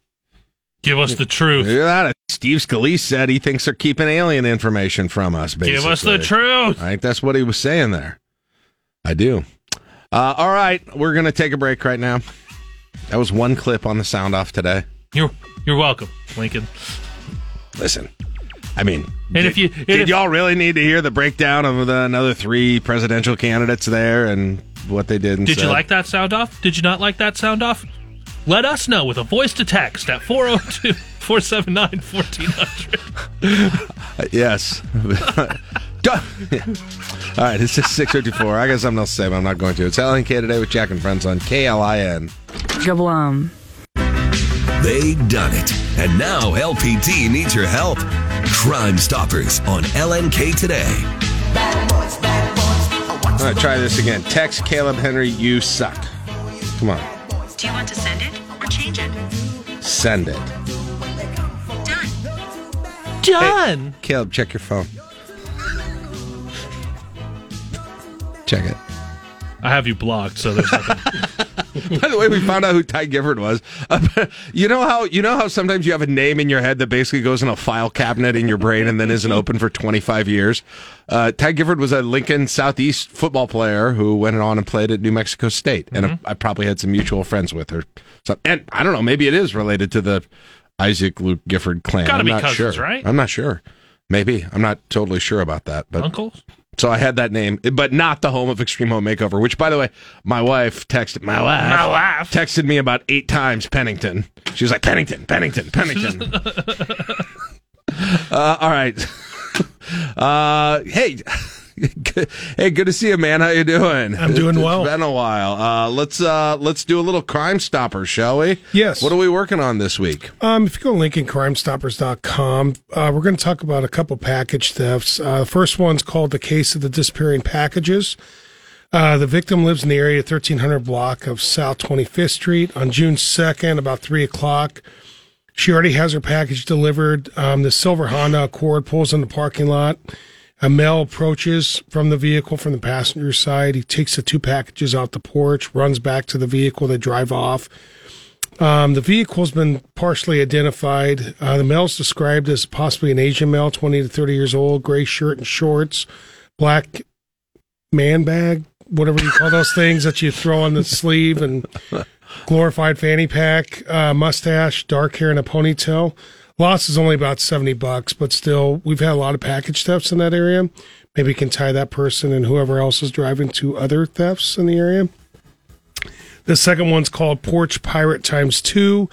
D: Give us the truth.
B: Look. Steve Scalise said he thinks they're keeping alien information from us. Basically.
D: Give us the truth.
B: Right, that's what he was saying there. I do. Uh, all right, we're gonna take a break right now. That was one clip on the sound off today.
D: You're you're welcome, Lincoln.
B: Listen, I mean,
D: And
B: did,
D: if you- and
B: did
D: if-
B: y'all really need to hear the breakdown of the another three presidential candidates there and what they did? And
D: Did you like that sound off? Did you not like that sound off? Let us know with a voice to text at 402 479 1400.
B: Uh, yes. Duh. All right, it's just 654. I got something else to say, but I'm not going to. It's LNK today with Jack and Friends on KLIN.
H: Gablum.
A: They done it. And now LPD needs your help. Crime Stoppers on LNK today.
B: All right, try this again. Text Caleb Henry, you suck. Come on,
H: Do you want to send it or change it?
B: send it.
H: Done.
D: Done.
B: Caleb, check your phone. Check it.
D: I have you blocked, so there's nothing.
B: By the way, we found out who Ty Gifford was. you know how you know how sometimes you have a name in your head that basically goes in a file cabinet in your brain and then isn't open for 25 years. Uh, Ty Gifford was a Lincoln Southeast football player who went on and played at New Mexico State, and
D: Mm-hmm.
B: I probably had some mutual friends with her. So, and I don't know, maybe it is related to the Isaac Luke Gifford clan.
D: Gotta
B: I'm
D: be
B: not
D: cousins,
B: sure.
D: right?
B: I'm not sure. Maybe I'm not totally sure about that, but
D: Uncles?
B: So I had that name, but not the home of Extreme Home Makeover. Which, by the way, my wife texted my wife,
D: My wife.
B: texted me about eight times. Pennington. She was like Pennington, Pennington, Pennington. uh, all right. Uh, hey. Hey, good to see you, man. How you doing?
I: I'm doing
B: It's
I: well.
B: Been a while. Uh, let's uh, let's do a little Crime Stopper, shall we?
I: Yes.
B: What are we working on this week?
I: Um, if you go to LincolnCrimeStoppers.com, uh, we're going to talk about a couple package thefts. Uh, the first one's called the case of the disappearing packages. Uh, the victim lives in the area 1300 block of South 25th Street on June 2nd, about 3 o'clock. She already has her package delivered. Um, the silver Honda Accord pulls in the parking lot. A male approaches from the vehicle from the passenger side. He takes the two packages out the porch, runs back to the vehicle. They drive off. Um, the vehicle's been partially identified. Uh, the male's described as possibly an Asian male, 20 to 30 years old, gray shirt and shorts, black man bag, whatever you call those things that you throw on the sleeve, and glorified fanny pack, uh, mustache, dark hair, and a ponytail. Loss is only about 70 bucks, but still, we've had a lot of package thefts in that area. Maybe can tie that person and whoever else is driving to other thefts in the area. The second one's called Porch Pirate Times Two.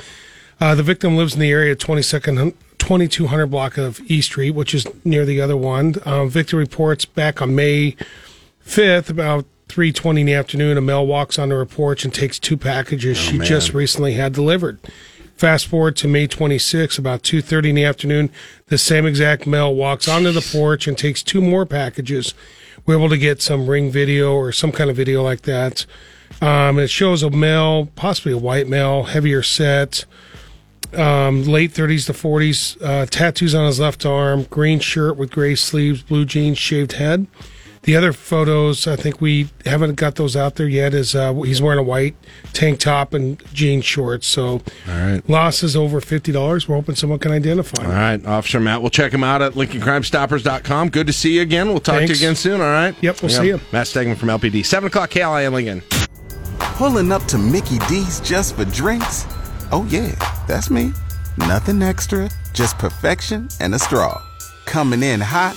I: Uh, the victim lives in the area 22nd, 2200 block of E Street, which is near the other one. Um, Victor reports back on May 5th, about 3:20 in the afternoon, a male walks onto her porch and takes two packages she
B: man.
I: just recently had delivered. Fast forward to May 26, about 2:30 in the afternoon, the same exact male walks onto the porch and takes two more packages. We're able to get some ring video or some kind of video like that. Um, it shows a male, possibly a white male, heavier set, um, late 30s to 40s, uh, tattoos on his left arm, green shirt with gray sleeves, blue jeans, shaved head. The other photos, I think we haven't got those out there yet. Is uh, he's wearing a white tank top and jean shorts. So,
B: All right.
I: loss is over fifty dollars. We're hoping someone can identify.
B: All
I: him.
B: right, Officer Matt. We'll check him out at LincolnCrimeStoppers.com. Good to see you again. We'll talk to you again soon, all right?
I: Yep, we'll see you.
B: Matt Stegman from LPD. 7 o'clock KLIN Lincoln.
J: Pulling up to Mickey D's just for drinks? Oh, yeah, that's me. Nothing extra, just perfection and a straw. Coming in hot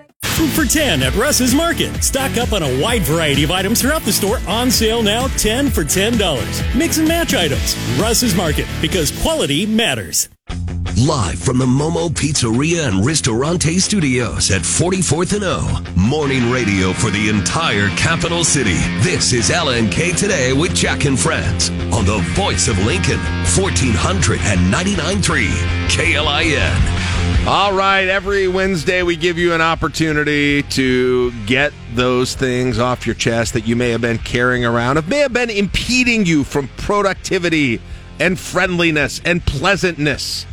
K: For 10 at Russ's Market. Stock up on a wide variety of items throughout the store on sale now 10 for $10. Mix and match items. Russ's Market because quality matters.
A: Live from the Momo Pizzeria and Ristorante Studios at 44th and O. Morning radio for the entire capital city. This is LNK Today with Jack and Friends on the voice of Lincoln, 1499.3 KLIN.
B: All right, every Wednesday we give you an opportunity to get those things off your chest that you may have been carrying around, it may have been impeding you from productivity and friendliness and pleasantness.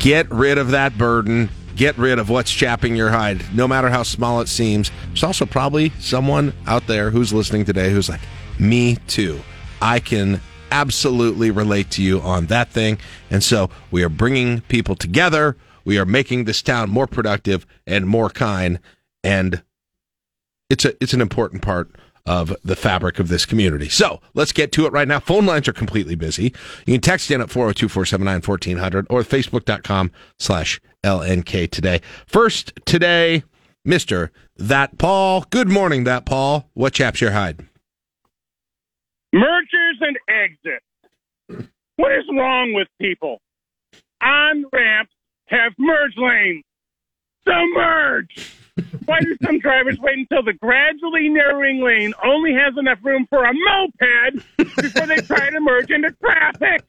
B: Get rid of that burden. Get rid of what's chapping your hide, no matter how small it seems. There's also probably someone out there who's listening today who's like, me too. I can absolutely relate to you on that thing. And so we are bringing people together. We are making this town more productive and more kind. And it's a it's an important part of the fabric of this community. So let's get to it right now. Phone lines are completely busy. You can text in at 402 479 1400 or facebook.com slash LNK today. First today, Mr. That Paul. Good morning, That Paul. What chaps your hide?
L: Mergers and exits. What is wrong with people? On ramps have merge lanes. So merge. Why do some drivers wait until the gradually narrowing lane only has enough room for a moped before they try to merge into traffic?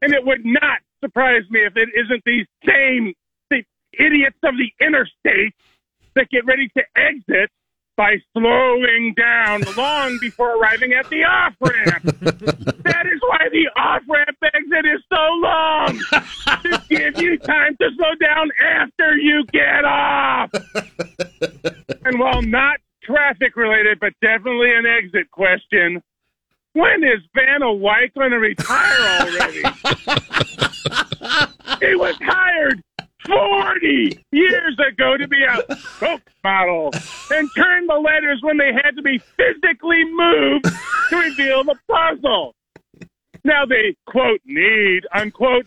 L: And it would not surprise me if it isn't these same the idiots of the interstate that get ready to exit by slowing down long before arriving at the off ramp. that is why the off ramp exit is so long to give you time to slow down after you get off. and while not traffic related, but definitely an exit question. When is Vanna White going to retire already? he was hired 40 years ago to be a spokesmodel and turn the letters when they had to be physically moved to reveal the puzzle. Now they, quote, need, unquote,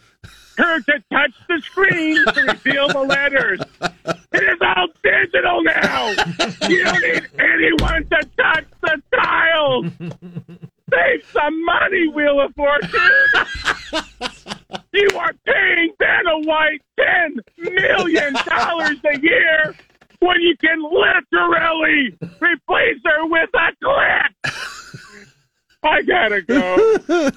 L: her to touch the screen to reveal the letters. It is all digital now. You don't need anyone to touch the tiles. Save some money, Wheel of Fortune. You are paying Vanna White ten million dollars a year when you can literally replace her with a clip. I gotta go.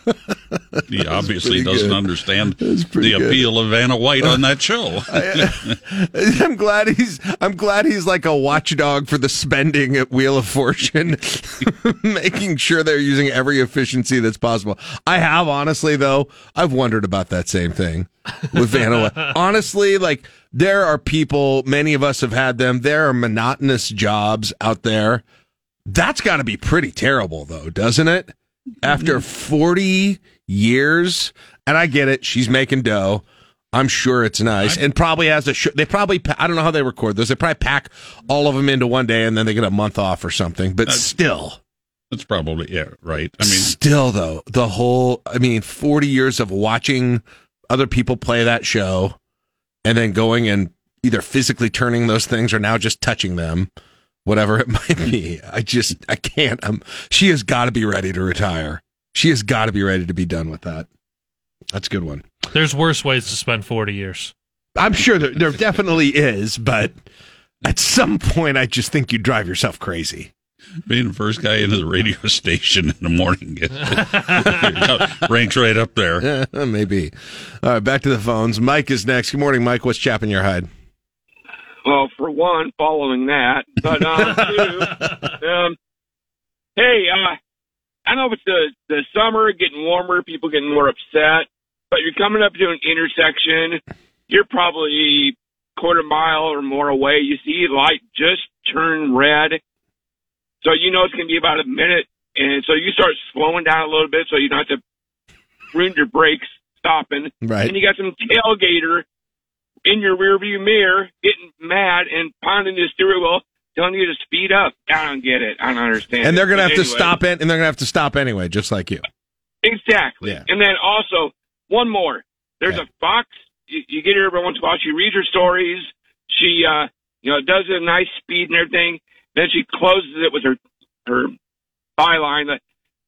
C: he obviously doesn't
B: good.
C: understand the
B: good.
C: appeal of Vanna White on that show.
B: Uh, I'm glad he's I'm glad he's like a watchdog for the spending at Wheel of Fortune, making sure they're using every efficiency that's possible. I have honestly though, I've wondered about that same thing with Vanna. White. honestly, like there are people, many of us have had them. There are monotonous jobs out there. That's got to be pretty terrible though, doesn't it? After mm-hmm. 40 years, and I get it, she's making dough. I'm sure it's nice, and probably has a. Sh- they probably. I don't know how they record those. They probably pack all of them into one day, and then they get a month off or something. But still,
C: That's probably yeah, right. I mean,
B: still though, the whole. I mean, 40 years of watching other people play that show, and then going and either physically turning those things or now just touching them, whatever it might be. I just. I can't. Um. She has got to be ready to retire. She has got to be ready to be done with that. That's a good one.
D: There's worse ways to spend 40 years.
B: I'm sure there, there definitely is, but at some point, I just think you drive yourself crazy.
C: being the first guy into the radio station in the morning ranks right up there.
B: Maybe. All right, back to the phones. Mike is next. Good morning, Mike. What's chapping your hide?
M: Well, for one, following that, but um, two, um, hey, uh, I know if it's the the summer getting warmer, people getting more upset, but you're coming up to an intersection, you're probably quarter mile or more away. You see light just turn red, so you know it's going to be about a minute, and so you start slowing down a little bit so you don't have to ruin your brakes stopping.
B: Right.
M: And you got some tailgater in your rearview mirror getting mad and pounding the steering wheel, telling you to speed up. I don't get it. I don't understand.
B: And they're going to have to stop it, and they're going to have to stop anyway, just like you.
M: Exactly.
B: Yeah.
M: And then also one more. There's a fox. You, you get her every once in a while. She reads her stories. She, uh, you know, does it at a nice speed and everything. Then she closes it with her her byline, the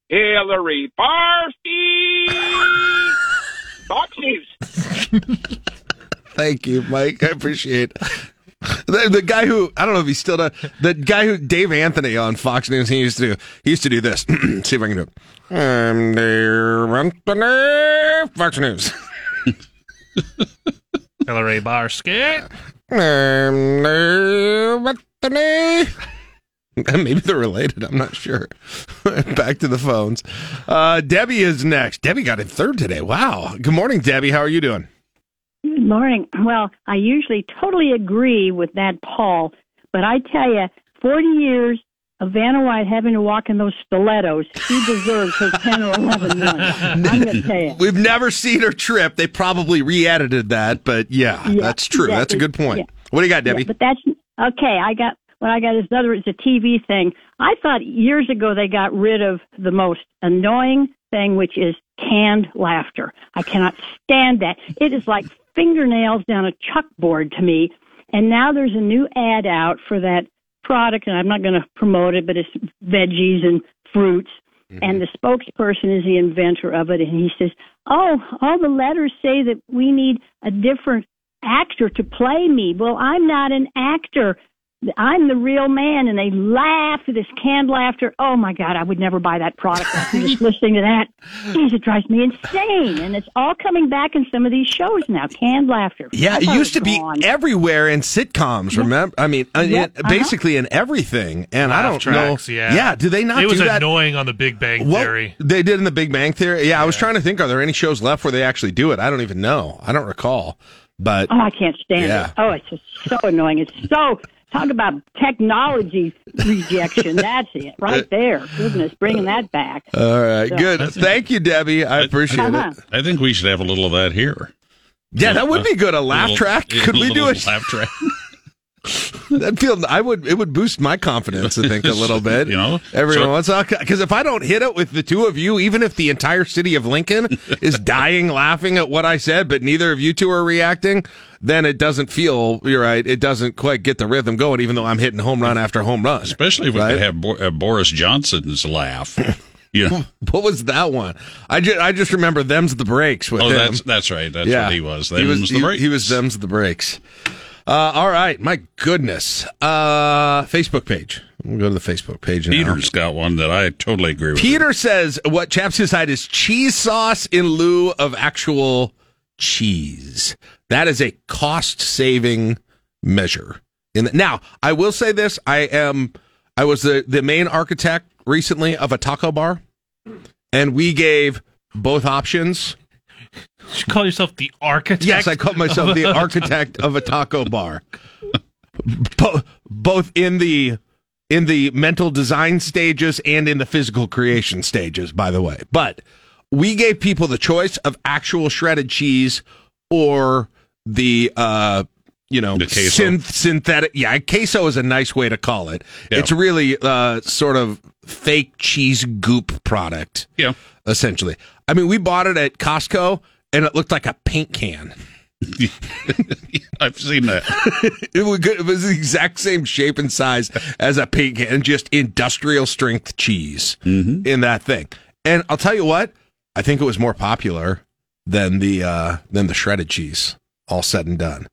M: Hillary Barfi. Fox News.
B: Thank you, Mike. I appreciate it. The, the guy who I don't know if he's still does the guy who Dave Anthony on Fox News he used to do he used to do this. See if I can do it. I'm Dave Anthony, Fox News.
D: Hillary Barsky.
B: I'm Dave Anthony. Maybe they're related. I'm not sure. Back to the phones. Uh, Debbie is next. Debbie got in third today. Wow. Good morning, Debbie. How are you doing?
N: Good morning. Well, I usually totally agree with that Paul, but I tell you, 40 years of Vanna White having to walk in those stilettos, she deserves her 10 or 11 months. I'm going to tell you.
B: We've never seen her trip. They probably re-edited that, but yeah,
N: Yeah,
B: that's true.
N: yeah,
B: that's a good point.
N: yeah.
B: What do you got, Debbie?
N: But that's okay. I got what I got is another. It's a TV thing. I thought years ago they got rid of the most annoying thing, which is canned laughter. I cannot stand that. It is like fingernails down a chalkboard to me. And now there's a new ad out for that product, and I'm not going to promote it, but it's veggies and fruits. Mm-hmm. And the spokesperson is the inventor of it, and he says, "Oh, all the letters say that we need a different actor to play me. Well, I'm not an actor. I'm the real man. And they laugh, with this canned laughter. Oh my God, I would never buy that product after just listening to that. Jeez, it drives me insane. And it's all coming back in some of these shows now, canned laughter.
B: Yeah, it
N: thought
B: used to
N: was
B: be
N: gone.
B: everywhere in sitcoms. Remember? I mean, uh,
N: Yeah,
B: in-
N: uh-huh.
B: basically in everything. And I don't
D: tracks,
B: know.
D: Yeah.
B: yeah. Do they not
D: It was
B: do that?
D: annoying on the Big Bang
B: What
D: Theory.
B: they did in the Big Bang Theory. Yeah, I was trying to think. Are there any shows left where they actually do it? I don't even know. I don't recall. But
N: Oh, I can't stand
B: Yeah.
N: it. Oh, it's just so annoying. It's so talk about technology rejection. That's it, right there. Goodness, bringing that back.
B: all right,
N: So-
B: good. Thank you, Debbie. I appreciate
N: Uh-huh.
B: it.
C: I think we should have a little of that here.
B: Yeah, that would be good. A laugh
C: Little-
B: track.
C: a
B: Could we do a?
C: Laugh track.
B: That feel I would it would boost my confidence. I think a little bit.
C: You know,
B: every
C: so-
B: once because if I don't hit it with the two of you, even if the entire city of Lincoln is dying laughing at what I said, but neither of you two are reacting, then it doesn't feel. You're right. It doesn't quite get the rhythm going, even though I'm hitting home run after home run.
C: Especially if we
B: Right?
C: could have Bo- uh, Boris Johnson's laugh. Yeah.
B: What was that one? I just I just remember them's the breaks with
C: oh,
B: him.
C: that's that's right. That's what he was.
B: he was
C: the
B: he,
C: break.
B: he was them's the breaks. Uh, all right, my goodness. Uh, Facebook page. We'll go to the Facebook page now.
C: Peter's got one that I totally agree with.
B: Peter says what Chaps decide is cheese sauce in lieu of actual cheese. That is a cost saving measure. In the, now, I will say this: I am I was the the main architect recently of a taco bar, and we gave both options.
D: You call yourself the architect?
B: Yes, I call myself the architect of a taco bar. Bo- both in the in the mental design stages and in the physical creation stages, by the way. But we gave people the choice of actual shredded cheese or the uh you know
C: The queso.
B: synth- synthetic yeah queso is a nice way to call it
C: Yeah.
B: it's really uh sort of fake cheese goop product
C: Yeah.
B: essentially i mean we bought it at costco and it looked like a paint can
C: I've seen that.
B: it was, good. it was the exact same shape and size as a paint can, just industrial strength cheese in that thing. And I'll tell you what, I think it was more popular than the uh, than the shredded cheese. All said and done,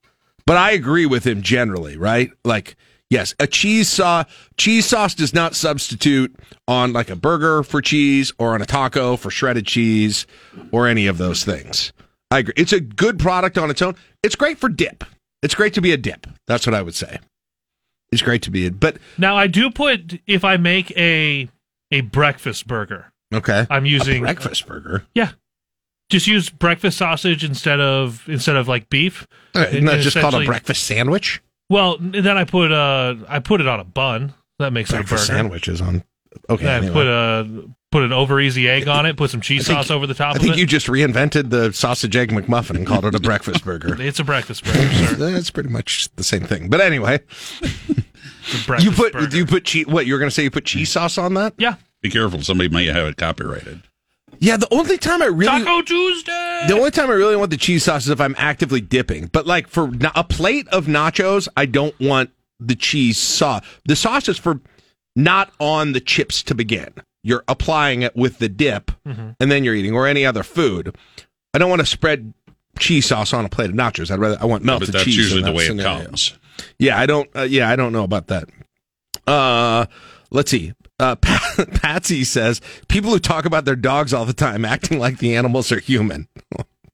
B: but I agree with him generally. Right? Like, yes, a cheese sauce cheese sauce does not substitute on like a burger for cheese or on a taco for shredded cheese or any of those things. I agree. It's a good product on its own. It's great for dip. It's great to be a dip. That's what I would say. It's great to be a, but
D: Now I do put if I make a a breakfast burger.
B: okay.
D: I'm using
B: breakfast burger.
D: Yeah. Just use breakfast sausage instead of instead of like beef.
B: Isn't that just called a breakfast sandwich?
D: Well, then I put uh I put it on a bun. That makes
B: Breakfast
D: it a burger.
B: sandwiches on. Okay.
D: Yeah, I put a put an over easy egg on it. Put some cheese
B: think-
D: sauce over the top
B: I
D: of
B: think
D: it.
B: you just reinvented the sausage egg McMuffin and called it a breakfast burger.
D: It's a breakfast burger, sir.
B: That's pretty much the same thing. But anyway,
D: It's a breakfast
B: you put
D: burger.
B: you put cheese. What you were going to say? You put cheese sauce on that?
D: Yeah.
C: Be careful. Somebody might have it copyrighted.
B: Yeah. The only time I really
D: Taco Tuesday.
B: The only time I really want the cheese sauce is if I'm actively dipping. But like for na- a plate of nachos, I don't want the cheese sauce. The sauce is for not on the chips to begin. You're applying it with the dip,
D: Mhm.
B: and then you're eating, or any other food. I don't want to spread cheese sauce on a plate of nachos. I'd rather I want melted cheese.
C: but that's
B: cheese.
C: usually
B: in
C: the way
B: scenario.
C: it comes.
B: Yeah, I don't. Uh, yeah, I don't know about that. Uh, let's see. Uh, Pat, Patsy says people who talk about their dogs all the time, acting like the animals are human.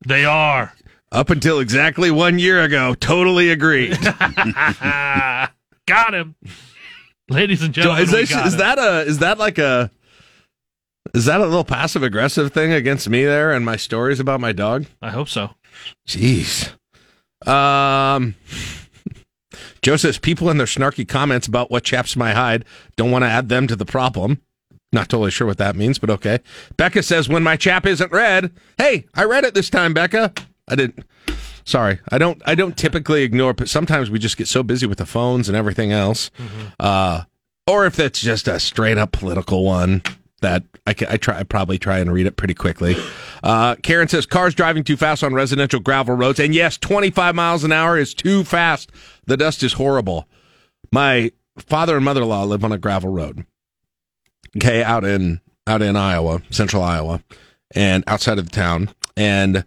D: They are.
B: Up until exactly one year ago, totally agreed.
D: got him. Ladies and gentlemen,
B: is,
D: we
B: this-
D: got
B: is that a is that like a is that a little passive aggressive thing against me there and my stories about my dog?
D: I hope so.
B: Jeez. Um, Joe says people in their snarky comments about what chaps my hide don't want to add them to the problem. Not totally sure what that means, but okay. Becca says when my chap isn't read, hey, I read it this time, Becca. I didn't. Sorry, I don't. I don't typically ignore, but sometimes we just get so busy with the phones and everything else. Uh, or if it's just a straight up political one that I, I try, I probably try and read it pretty quickly. Uh, Karen says cars driving too fast on residential gravel roads, and yes, 25 miles an hour is too fast. The dust is horrible. My father and mother in law live on a gravel road. Okay, out in out in Iowa, central Iowa, and outside of the town, and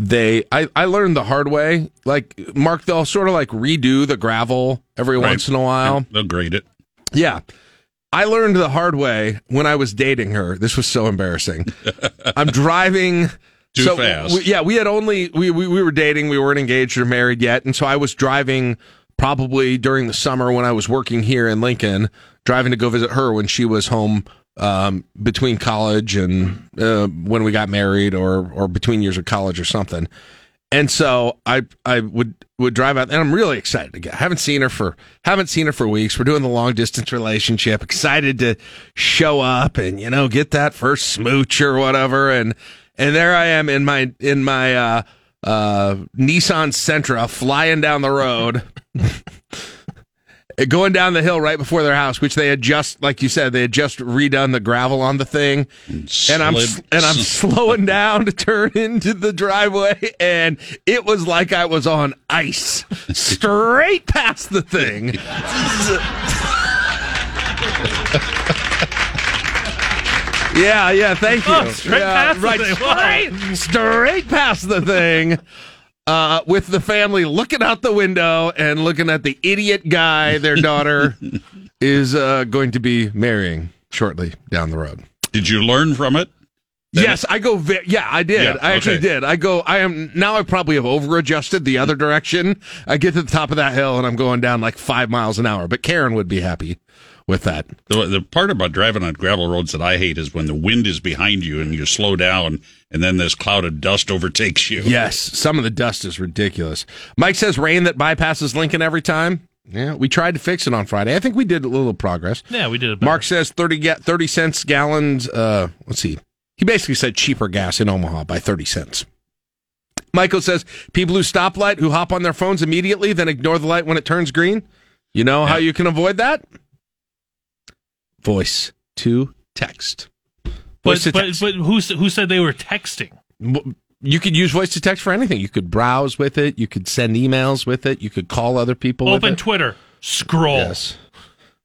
B: they I, I learned the hard way. Like Mark, they'll sort of like redo the gravel every
C: Right.
B: once in a while.
C: They'll grade it.
B: Yeah. I learned the hard way when I was dating her. This was so embarrassing. I'm driving
C: Too
B: so,
C: fast.
B: we- yeah, we had only we, we we were dating. We weren't engaged or married yet, and so I was driving probably during the summer when I was working here in Lincoln, driving to go visit her when she was home um, between college and uh, when we got married, or or between years of college or something. And so I I would would drive out, and I'm really excited to get. I haven't seen her for haven't seen her for weeks. We're doing the long distance relationship. Excited to show up and you know get that first smooch or whatever. And and there I am in my in my uh, uh, Nissan Sentra flying down the road. Going down the hill right before their house, which they had just, like you said, they had just redone the gravel on the thing, and I'm
C: slid-
B: and I'm slowing down to turn into the driveway, and it was like I was on ice, straight past the thing. yeah, yeah, thank you.
D: Oh, straight
B: Yeah,
D: past the
B: right,
D: thing.
B: Straight, straight past the thing. Uh, with the family looking out the window and looking at the idiot guy, their daughter, is uh, going to be marrying shortly down the road.
C: Did you learn from it?
B: Yes, I go. Ve- yeah, I did.
C: Yeah,
B: I actually
C: okay.
B: did. I go. I am now. I probably have over adjusted the other direction. I get to the top of that hill and I'm going down like five miles an hour. But Karen would be happy with that.
C: The, the part about driving on gravel roads that I hate is when the wind is behind you and you slow down, and then this cloud of dust overtakes you.
B: Yes, some of the dust is ridiculous. Mike says rain that bypasses Lincoln every time. Yeah, we tried to fix it on Friday. I think we did a little progress.
D: Yeah, we did it.
B: Mark says 30, ga- 30 cents gallons. Uh, let's see. He basically said cheaper gas in Omaha by 30 cents. Michael says people who stoplight who hop on their phones immediately, then ignore the light when it turns green. You know how you can avoid that? Voice to text. Voice
D: But
B: to text.
D: but who who said they were texting?
B: You could use voice to text for anything. You could browse with it. You could send emails with it. You could call other people.
D: Open
B: with it.
D: Twitter, scroll.
B: Yes.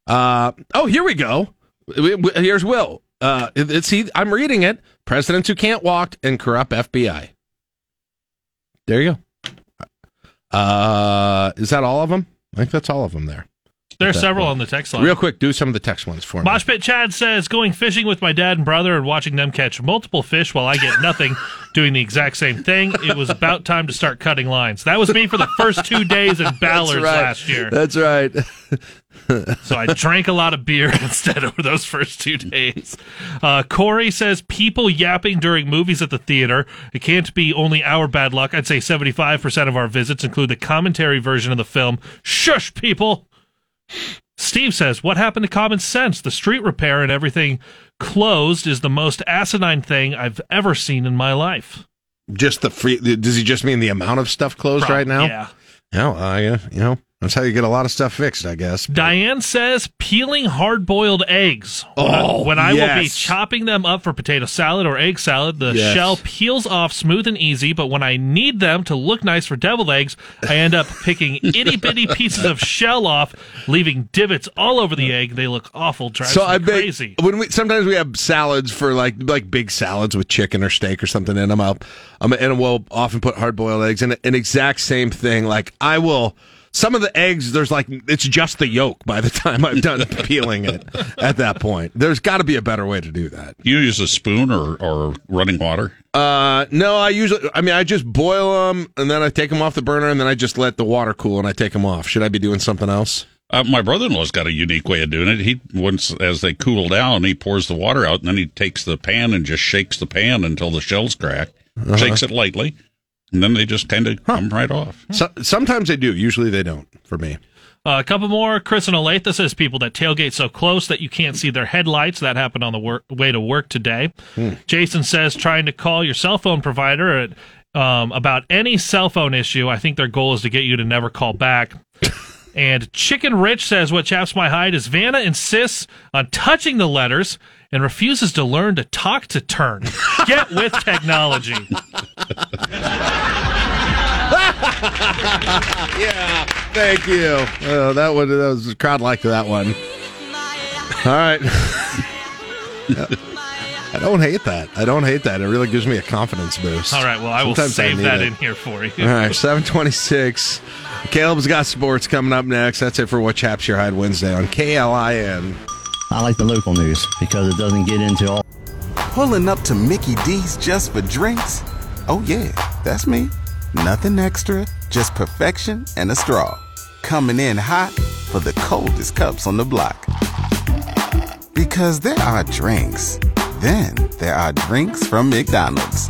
B: Uh, oh, here we go. Here's Will. Uh, it's. I'm reading it. Presidents who can't walk and corrupt FBI. There you go. Uh, is that all of them? I think that's all of them there.
D: There are several on the text line.
B: Real quick, do some of the text ones for me.
D: Mosh Pit Chad says going fishing with my dad and brother and watching them catch multiple fish while I get nothing, doing the exact same thing. It was about time to start cutting lines. That was me for the first two days in Ballards
B: right.
D: last year.
B: That's right.
D: So I drank a lot of beer instead over those first two days. Uh, Corey says people yapping during movies at the theater. It can't be only our bad luck. I'd say 75% of our visits include the commentary version of the film. Shush, people. Steve says, What happened to common sense? The street repair and everything closed is the most asinine thing I've ever seen in my life.
B: Just the free. Does he just mean the amount of stuff closed
D: Prob-
B: right now?
D: yeah.
B: Well, uh, yeah. You know, that's how you get a lot of stuff fixed, I guess.
D: Diane says peeling hard boiled eggs. When I-
B: Oh,
D: when I will be chopping them up for potato salad or egg salad, the
B: Yes.
D: shell peels off smooth and easy, but when I need them to look nice for deviled eggs, I end up picking itty bitty pieces of shell off, leaving divots all over the egg. They look awful, drives
B: so I bet
D: crazy.
B: when we sometimes we have salads for like like big salads with chicken or steak or something in them. I'll um, and we'll often put hard boiled eggs and an exact same thing. Like I will. Some of the eggs, there's like it's just the yolk by the time I'm done peeling it. At that point, there's got to be a better way to do that.
C: You use a spoon or, or running water?
B: Uh, no, I usually, I mean, I just boil them and then I take them off the burner and then I just let the water cool and I take them off. Should I be doing something else?
C: Uh, my brother-in-law's got a unique way of doing it. He once, as they cool down, he pours the water out, and then he takes the pan and just shakes the pan until the shells crack.
B: Uh-huh.
C: Shakes it lightly, and then they just kind of come right off.
B: So, sometimes they do. Usually they don't. For me,
D: Uh, a couple more. Chris and Olathe says people that tailgate so close that you can't see their headlights. That happened on the work, way to work today. Jason says trying to call your cell phone provider at, um, about any cell phone issue. I think their goal is to get you to never call back. and Chicken Rich says what chaps my hide is Vanna insists on touching the letters and refuses to learn to talk to turn. Get with technology.
B: yeah, thank you. Oh, that one, that was a crowd like that one. All right. I don't hate that. I don't hate that. It really gives me a confidence boost.
D: All right, well, I will
B: Sometimes
D: save
B: need
D: that
B: it.
D: in here for you.
B: All right, 726. Caleb's got sports coming up next. That's it for What Chaps Your Hide Wednesday on KLIN.
O: I like the local news because it doesn't get into all.
J: Pulling up to Mickey D's just for drinks? Oh, yeah, that's me. Nothing extra, just perfection and a straw. Coming in hot for the coldest cups on the block. Because there are drinks, then there are drinks from McDonald's.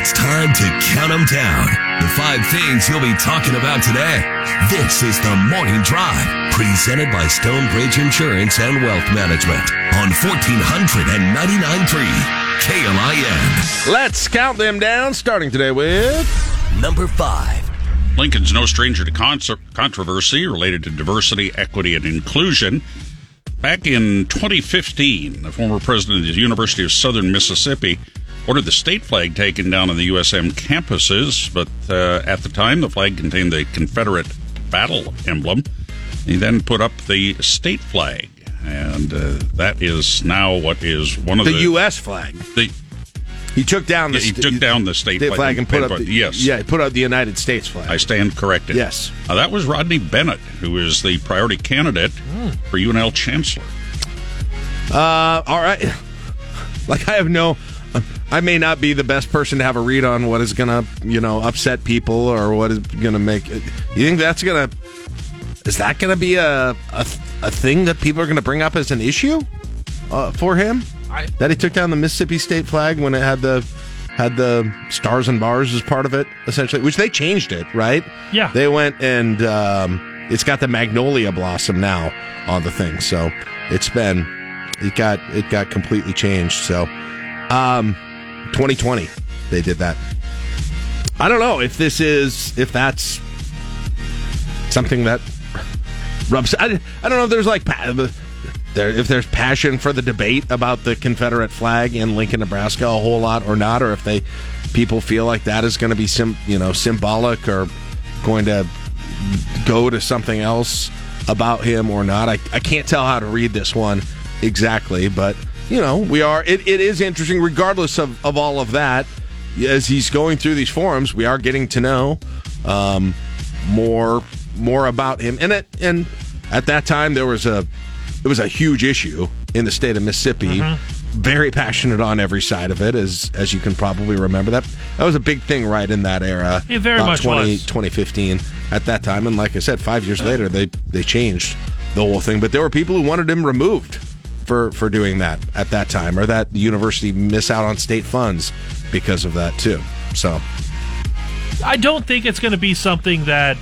A: You It's time to count them down. The five things you'll be talking about today. This is the Morning Drive, presented by Stonebridge Insurance and Wealth Management on 1499.3 KLIN.
B: Let's count them down, starting today with
A: number five.
C: Lincoln's no stranger to con- controversy related to diversity, equity, and inclusion. Back in 2015, the former president of the University of Southern Mississippi ordered the state flag taken down on the USM campuses, but uh, at the time, the flag contained the Confederate battle emblem. He then put up the state flag, and uh, that is now what is one of
B: the,
C: the,
B: U.S. flag.
C: The,
B: he took down the
C: Yeah, he
B: st-
C: took down the state flag
B: flag and put up the,
C: yes.
B: yeah, put up the United States flag.
C: I stand corrected.
B: Yes.
C: Now, that was Rodney Bennett, who is the priority candidate for UNL chancellor.
B: Uh, all right. Like I have no, I may not be the best person to have a read on what is gonna, you know, upset people or what is gonna make. You think that's gonna? Is that gonna be a a, a thing that people are gonna bring up as an issue uh, for him?
D: I-
B: that he took down the Mississippi state flag when it had the had the stars and bars as part of it, essentially, which they changed it, right?
D: Yeah.
B: They went and um, it's got the magnolia blossom now on the thing, so it's been it got it got completely changed. So, um, 2020 they did that. I don't know if this is if that's something that rubs. I, I don't know if there's like if there's passion for the debate about the Confederate flag in Lincoln, Nebraska, a whole lot or not, or if they people feel like that is going to be sim, you know symbolic or going to go to something else about him or not. I, I can't tell how to read this one exactly, but you know, we are it, it is interesting regardless of, of all of that. As he's going through these forums, we are getting to know um, more more about him. And it, and at that time there was a it was a huge issue in the state of Mississippi. Very passionate on every side of it, as as you can probably remember. That that was a big thing right in that era.
D: It very
B: about
D: much
B: 20,
D: was.
B: 2015 at that time. And like I said, five years later, they they changed the whole thing. But there were people who wanted him removed for for doing that at that time, or that the university miss out on state funds because of that too. So
D: I don't think it's going to be something that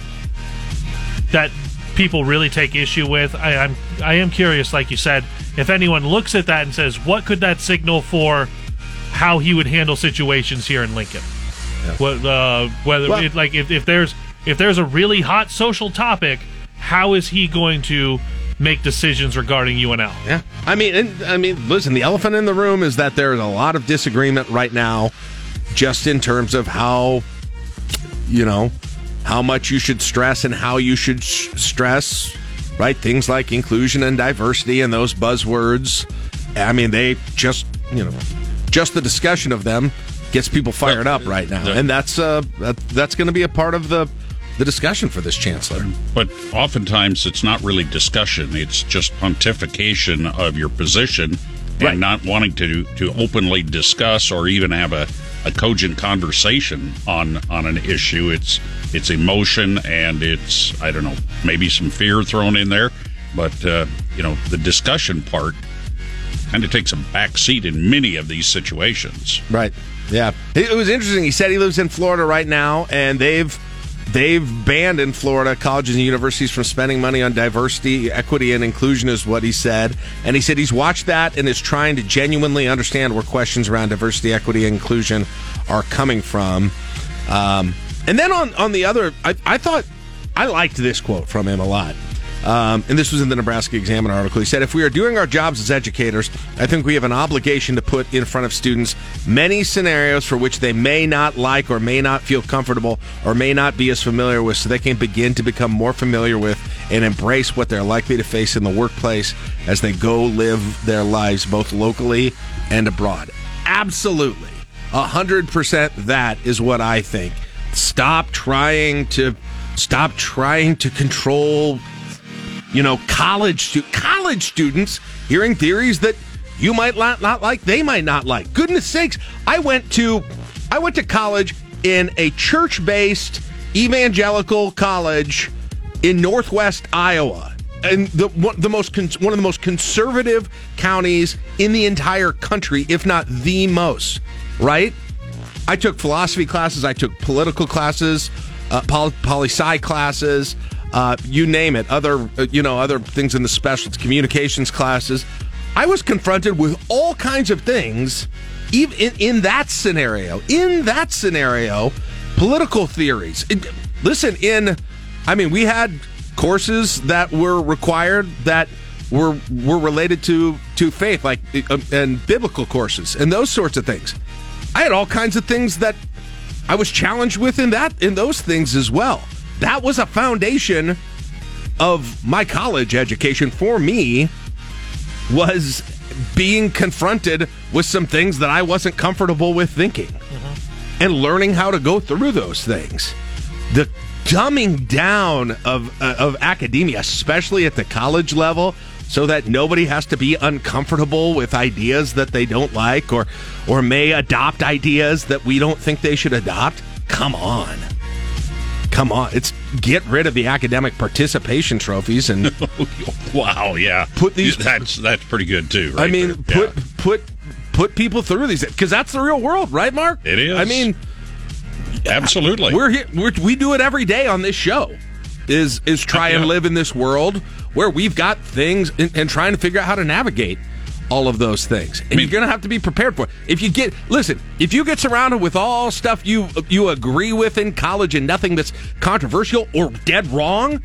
D: that people really take issue with. I, I'm I am curious, like you said, if anyone looks at that and says, "What could that signal for how he would handle situations here in Lincoln?" What uh, whether
B: Well-
D: it, like if, if there's if there's a really hot social topic, how is he going to make decisions regarding UNL?
B: Yeah, I mean, and, I mean, listen. The elephant in the room is that there is a lot of disagreement right now, just in terms of how, you know, how much you should stress and how you should sh- stress, right? Things like inclusion and diversity and those buzzwords. I mean, they just, you know, just the discussion of them gets people fired up right now, and that's uh, that, that's going to be a part of the the discussion for this chancellor.
C: But oftentimes it's not really discussion; it's just pontification of your position and not wanting to to openly discuss or even have a, a cogent conversation on on an issue. It's it's emotion and it's I don't know maybe some fear thrown in there, but uh, you know the discussion part kind of takes a back seat in many of these situations.
B: Right. Yeah. It it was interesting. He said he lives in Florida right now, and they've they've banned in Florida colleges and universities from spending money on diversity, equity, and inclusion, is what he said. And he said he's watched that and is trying to genuinely understand where questions around diversity, equity, and inclusion are coming from. Um, and then on on the other, I, I thought I liked this quote from him a lot. Um, and this was in the Nebraska Examiner article. He said, If we are doing our jobs as educators, I think we have an obligation to put in front of students many scenarios for which they may not like or may not feel comfortable or may not be as familiar with so they can begin to become more familiar with and embrace what they're likely to face in the workplace as they go live their lives both locally and abroad. Absolutely. A hundred percent that is what I think. Stop trying to stop trying to control you know, college stu- college students hearing theories that you might not, not like, they might not like. Goodness sakes, I went to I went to college in a church-based evangelical college in Northwest Iowa. And the one, the most one of the most conservative counties in the entire country, if not the most, right? I took philosophy classes, I took political classes, uh, poli sci classes, uh, you name it. Other uh, you know other things in the specialty communications classes. I was confronted with all kinds of things, even in, in that scenario. In that scenario, political theories. It- listen, in I mean, we had courses that were required that were were related to to faith, like uh, and biblical courses and those sorts of things. I had all kinds of things that I was challenged with in that in those things as well. That was a foundation of my college education for me was being confronted with some things that I wasn't comfortable with thinking and learning how to go through those things. The dumbing down of uh, of academia, especially at the college level, so that nobody has to be uncomfortable with ideas that they don't like or or may adopt ideas that we don't think they should adopt. Come on. Come on. It's get rid of the academic participation trophies and
C: wow, yeah.
B: Put these
C: that's that's pretty good too.
B: I mean,
C: there.
B: put put put people through these because that's the real world, right, Mark?
C: It is.
B: I mean,
C: absolutely.
B: We're here. We're, we do it every day on this show. Is is try and live in this world where we've got things and, and trying to figure out how to navigate all of those things, and you're going to have to be prepared for it. If you get listen, if you get surrounded with all stuff you you agree with in college and nothing that's controversial or dead wrong,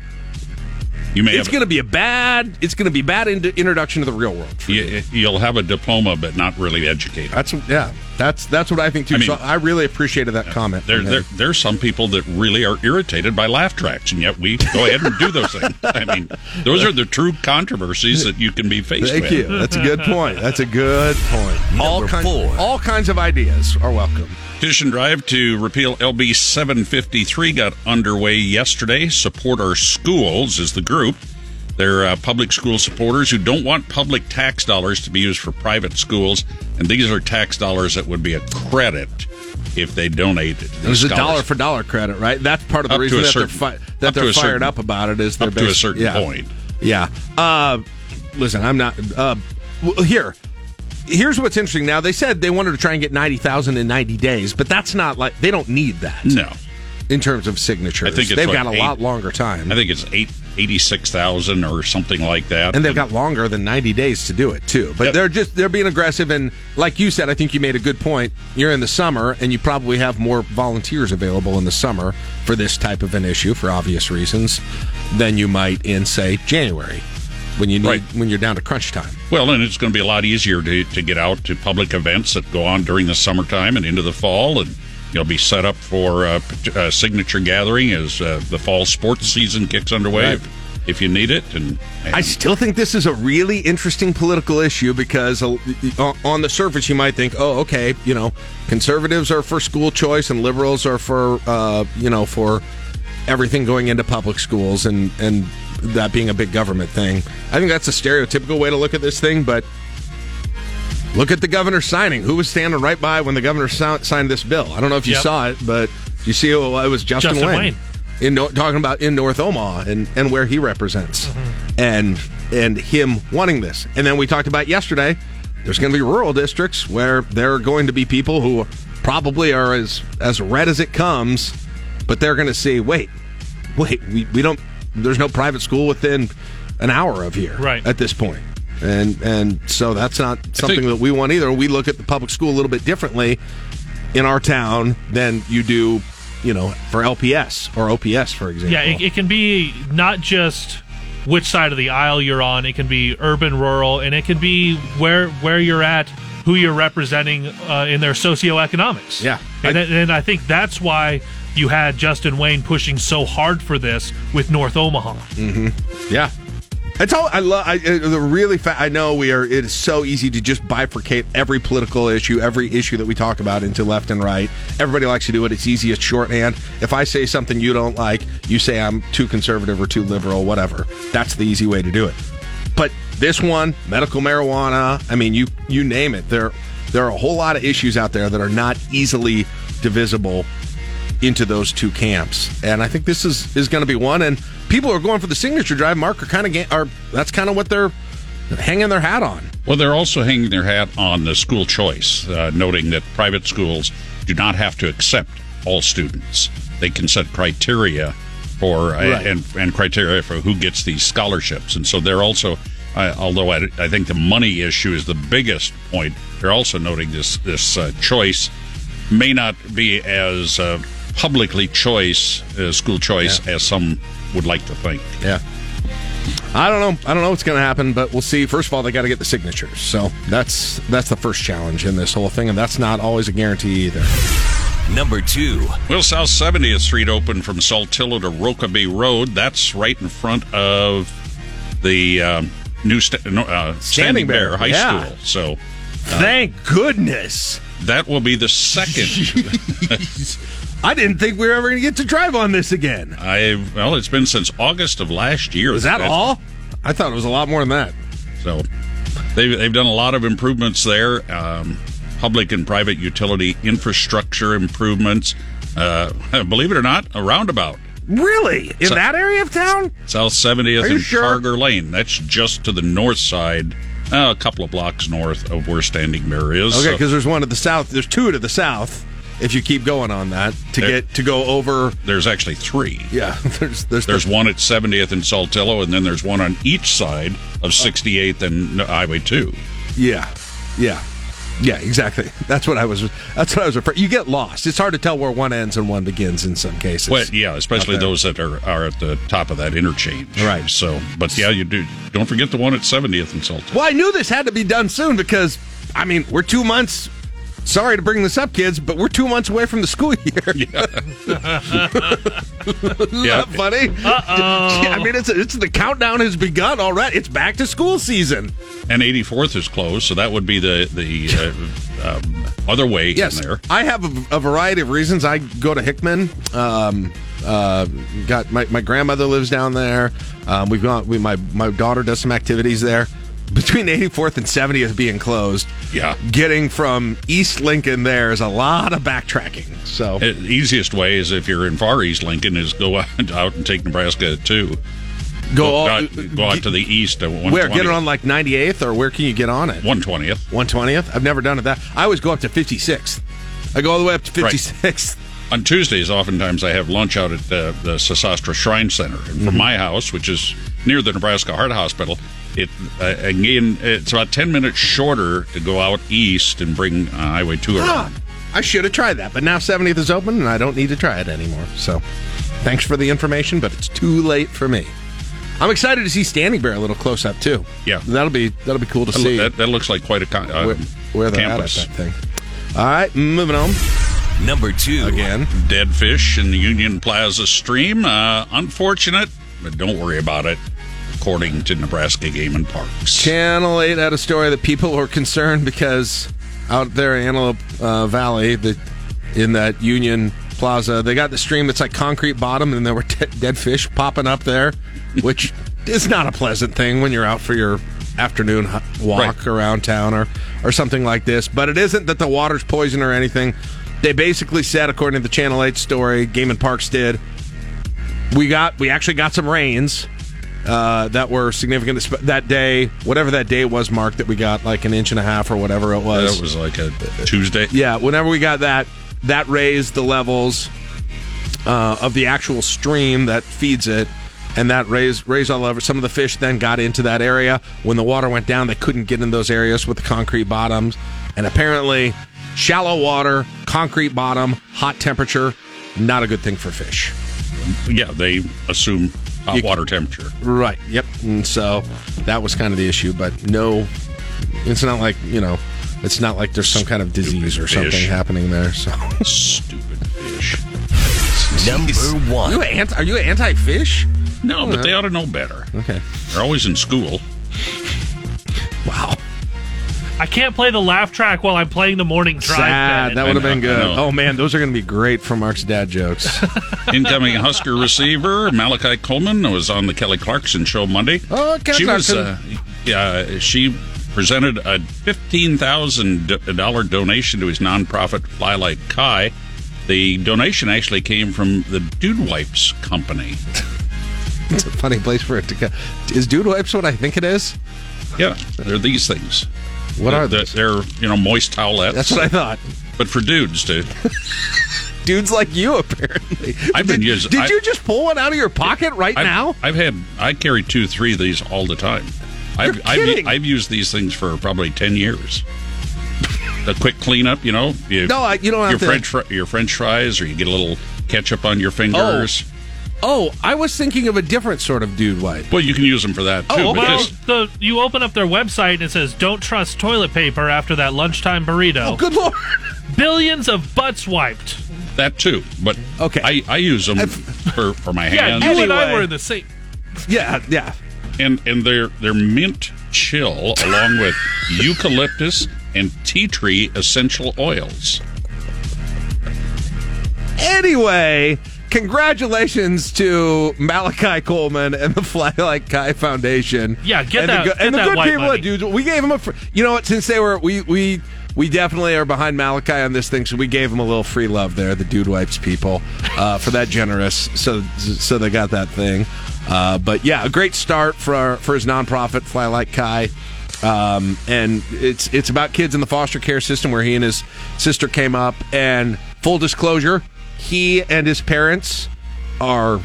C: you may
B: it's going to be a bad. It's going to be bad in, introduction to the real world.
C: you, you'll have a diploma, but not really educated.
B: That's yeah. That's that's what I think too.
C: I mean-
B: so I really appreciated that comment.
C: There,
B: from
C: there,
B: him.
C: there's some people that really are irritated by laugh tracks, and yet we go ahead and do those things. I mean, those are the true controversies that you can be faced
B: Thank
C: with.
B: you. That's a good point. That's a good point. all kinds, all kinds of ideas are welcome.
C: Petition drive to repeal LB 753 got underway yesterday. Support Our Schools is the group. They're uh, public school supporters who don't want public tax dollars to be used for private schools, and these are tax dollars that would be a credit if they donated. to
B: There's a dollar for dollar credit, right? That's part of the
C: Up
B: reason that
C: certain-
B: they're fi- that they're fired
C: certain-
B: up about it. Is they're
C: up to a certain
B: yeah.
C: point.
B: Yeah. Uh, listen, I'm not. Uh, well, here, here's what's interesting. Now they said they wanted to try and get ninety thousand in ninety days, but that's not like they don't need that.
C: No.
B: In terms of signatures,
C: I think it's
B: they've
C: like
B: got a
C: eight-
B: lot longer time.
C: I think it's eight eighty six thousand or something like that.
B: and they've got longer than 90 days to do it too. But they're just they're being aggressive and like you said i think you made a good point. You're in the summer and you probably have more volunteers available in the summer for this type of an issue for obvious reasons than you might in say january when you need when you're down to crunch time.
C: Well, and it's going to be a lot easier to, to get out to public events that go on during the summertime and into the fall, and you'll be set up for uh, pet- uh, signature gathering as uh, the fall sports season kicks underway
B: Right.
C: if, if you need it. And,
B: I still think this is a really interesting political issue because uh, on the surface you might think, oh, okay, you know, conservatives are for school choice and liberals are for, uh, you know, for everything going into public schools and and that being a big government thing. I think that's a stereotypical way to look at this thing, but look at the governor signing. Who was standing right by when the governor signed this bill? I don't know if you
D: Yep.
B: saw it, but you see it was Justin,
D: Justin
B: Wayne.
D: Wayne.
B: In talking about in North Omaha and, and where he represents, mm-hmm. and and him wanting this, and then we talked about yesterday. There's going to be rural districts where there are going to be people who probably are as as red as it comes, but they're going to see, wait, wait, we, we don't. There's no private school within an hour of here,
D: Right.
B: At this point, and and so that's not something that we want either. We look at the public school a little bit differently in our town than you do, you know, for LPS or OPS, for example.
D: Yeah, it, it can be not just which side of the aisle you're on. It can be urban, rural, and it can be where where you're at, who you're representing uh, in their socioeconomics.
B: Yeah.
D: and, and I think that's why you had Justin Wayne pushing so hard for this with North Omaha.
B: Mm-hmm. Yeah. It's all I love. I, uh, the really, fa- I know we are. It is so easy to just bifurcate every political issue, every issue that we talk about into left and right. Everybody likes to do it. It's easy. It's shorthand. If I say something you don't like, you say I'm too conservative or too liberal, whatever. That's the easy way to do it. But this one, medical marijuana. I mean, you you name it. There there are a whole lot of issues out there that are not easily divisible into those two camps. And I think this is is going to be one. And people are going for the signature drive. Mark are kind of ga- are that's kind of what they're hanging their hat on.
C: Well, they're also hanging their hat on the school choice, uh, noting that private schools do not have to accept all students. They can set criteria for uh,
B: Right.
C: and and criteria for who gets these scholarships, and so they're also. Uh, although I, I think the money issue is the biggest point, they're also noting this this uh, choice may not be as uh, publicly choice uh, school choice as some would like to think.
B: Yeah. I don't know. I don't know what's going to happen, but we'll see. First of all, they got to get the signatures, so that's that's the first challenge in this whole thing, and that's not always a guarantee either.
A: Number two.
C: Well, South 70th Street open from Saltillo to Rokeby Road. That's right in front of the um, new sta- no, uh, Standing Bear,
B: Bear,
C: High
B: yeah.
C: School. So uh,
B: Thank goodness.
C: that will be the second.
B: I didn't think we were ever going to get to drive on this again.
C: I well, it's been since August of last year.
B: Is that
C: That's-
B: all? I thought it was a lot more than that.
C: So they've they've done a lot of improvements there. Um, public and private utility infrastructure improvements. Uh, believe it or not, a roundabout.
B: Really? In
C: So-
B: that area of town?
C: South 70th
B: Are you
C: and
B: sure?
C: Carger Lane. That's just to the north side, uh, a couple of blocks north of where Standing Bear is.
B: Okay,
C: So
B: because there's one to the south. There's two to the south. If you keep going on that to
C: There-
B: get to go over,
C: there's actually three.
B: yeah. There's there's
C: There's one at 70th and Saltillo, and then there's one on each side of 68th and Highway 2.
B: Yeah, yeah, yeah. Exactly. That's what I was. That's what I was referring. You get lost. It's hard to tell where one ends and one begins in some cases.
C: Well, yeah, especially those that are, are at the top of that interchange.
B: Right.
C: So, but yeah, you do. Don't forget the one at 70th and Saltillo.
B: Well, I knew this had to be done soon because, I mean, we're two months. Sorry to bring this up, kids, but we're two months away from the school year. Isn't
C: Yeah.
B: that funny?
D: Uh-oh.
B: I mean, it's it's the countdown has begun already. It's back to school season.
C: And 84th is closed, so that would be the the uh, um, other way
B: Yes,
C: in there.
B: I have a, a variety of reasons. I go to Hickman. Um, uh, got my, my grandmother lives down there. Um, we've got we my my daughter does some activities there. Between 84th and 70th being closed,
C: Yeah.
B: getting from East Lincoln there is a lot of backtracking. So
C: The easiest way is if you're in Far East Lincoln is go out, out and take Nebraska too.
B: go all,
C: out, go out to the east at
B: where get it on like 98th or where can you get on it?
C: 120th.
B: 120th. I've never done it that. I always go up to 56th. I go all the way up to
C: Right.
B: 56th.
C: On Tuesdays, oftentimes I have lunch out at uh, the Sesostris Shrine Center. And
B: Mm-hmm.
C: from my house, which is near the Nebraska Heart Hospital, it uh, again it's about ten minutes shorter to go out east and bring uh, Highway Two around.
B: Ah, I should have tried that, but now 70th is open and I don't need to try it anymore. So, thanks for the information, but it's too late for me. I'm excited to see Standing Bear a little close up too.
C: Yeah.
B: that'll be that'll be cool to
C: That,
B: see
C: that, that looks like quite a con- uh,
B: where, where
C: campus.
B: at at that thing. All right, moving on
A: Number two.
B: again.
C: Dead fish in the Union Plaza stream. Uh, unfortunate, but don't worry about it. According to Nebraska Game and Parks.
B: Channel 8 had a story that people were concerned because out there in Antelope uh, Valley, the, in that Union Plaza, they got the stream that's like concrete bottom, and there were de- dead fish popping up there, which is not a pleasant thing when you're out for your afternoon walk
C: Right.
B: around town or, or something like this. But it isn't that the water's poison or anything. They basically said, according to the Channel 8 story, Game and Parks did, we got we actually got some rains uh, that were significant that day. Whatever that day was, Mark, that we got like an inch and a half or whatever it was.
C: That was like a Tuesday.
B: yeah, whenever we got that, that raised the levels uh, of the actual stream that feeds it. And that raised raised all over. Some of the fish then got into that area. When the water went down, they couldn't get in those areas with the concrete bottoms. And apparently, shallow water, concrete bottom, hot temperature, not a good thing for fish.
C: Yeah, they assume hot
B: You-
C: water temperature.
B: Right. Yep. And so that was kind of the issue, but no, it's not like you know, it's not like there's some kind of disease or something
C: fish.
B: happening there. So
C: Stupid fish.
A: Number one.
B: you anti, are you anti-fish?
C: No, but they ought to know better.
B: Okay.
C: They're always in school.
B: Wow.
D: I can't play the laugh track while I'm playing the morning drive.
B: Sad. That would have been good. Oh man, those are going to be great for Mark's dad jokes.
C: Incoming Husker receiver Malachi Coleman was on the Kelly Clarkson show Monday.
B: Oh, Kelly
C: she was,
B: Clarkson.
C: uh, yeah, she presented a fifteen thousand dollar donation to his nonprofit Fly Like Kai. The donation actually came from the Dude Wipes company.
B: it's a funny place for it to go. Is Dude Wipes what I think it is?
C: Yeah, they're these things.
B: What are
C: They're- They're you know moist towelettes.
B: That's what I thought.
C: But for dudes to
B: Dudes like you, apparently.
C: I've been using.
B: Did
C: I-
B: you just pull one out of your pocket right
C: I've,
B: now?
C: I've had I carry two, three of these all the time. I've, I've. I've used these things for probably ten years. a quick cleanup, you know. You,
B: No, I- you don't have
C: your
B: to-
C: French fri- your French fries, or you get a little ketchup on your fingers.
B: Oh, Oh, I was thinking of a different sort of dude wipe.
C: Well, you can use them for that oh, too.
D: Oh, well,
C: because
D: the you open up their website and it says, "Don't trust toilet paper after that lunchtime burrito."
B: Oh, good lord!
D: Billions of butts wiped.
C: that too. But
B: Okay.
C: I, I use them for, for my
D: Yeah,
C: hands.
D: you and I
B: Anyway.
D: were in the same.
B: Yeah, yeah.
C: and and they're they're mint chill along with eucalyptus and tea tree essential oils.
B: Anyway, congratulations to Malachi Coleman and the Fly Like Kai Foundation.
D: Yeah, get
B: and
D: that-
B: The, good-
D: get
B: and the
D: that
B: good people
D: money.
B: at Dudes. We gave them a. Fr- you know what? Since they were we we. We definitely are behind Malachi on this thing, so we gave them a little free love there, the Dude Wipes people, uh, for that generous. So, so they got that thing. Uh, but yeah, a great start for for his nonprofit, Fly Like Kai. Um, and it's it's about kids in the foster care system where he and his sister came up. And full disclosure, he and his parents are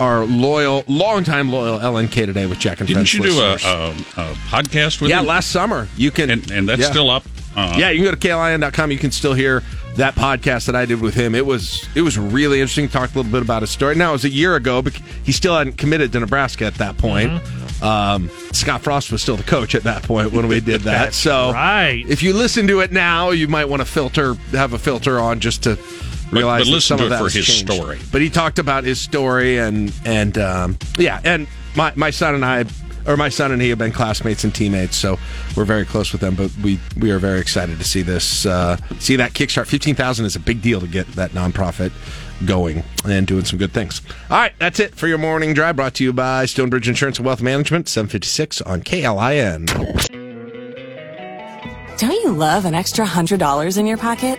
B: are loyal, longtime loyal LNK today with Jack and
C: Didn't
B: Fence
C: you do a, a, a podcast with
B: yeah,
C: him?
B: last summer. You can,
C: and, and that's
B: yeah.
C: still up. Uh,
B: Yeah, you can go to klin.com. You can still hear that podcast that I did with him. It was it was really interesting. Talked a little bit about his story. Now it was a year ago, but he still hadn't committed to Nebraska at that point.
C: Mm-hmm.
B: Um, Scott Frost was still the coach at that point when we did that. so
D: right.
B: if you listen to it now, you might want to filter have a filter on just to realize
C: but
B: that
C: listen
B: some
C: to
B: of
C: it
B: that
C: for his
B: changed.
C: story.
B: But he talked about his story and and um, yeah, and my my son and I. Or my son and he have been classmates and teammates, so we're very close with them. But we we are very excited to see this, uh, see that kickstart. Fifteen thousand is a big deal to get that nonprofit going and doing some good things. All right, that's it for your morning drive. Brought to you by Stonebridge Insurance and Wealth Management, seven fifty six on KLIN.
P: Don't you love an extra $100 in your pocket?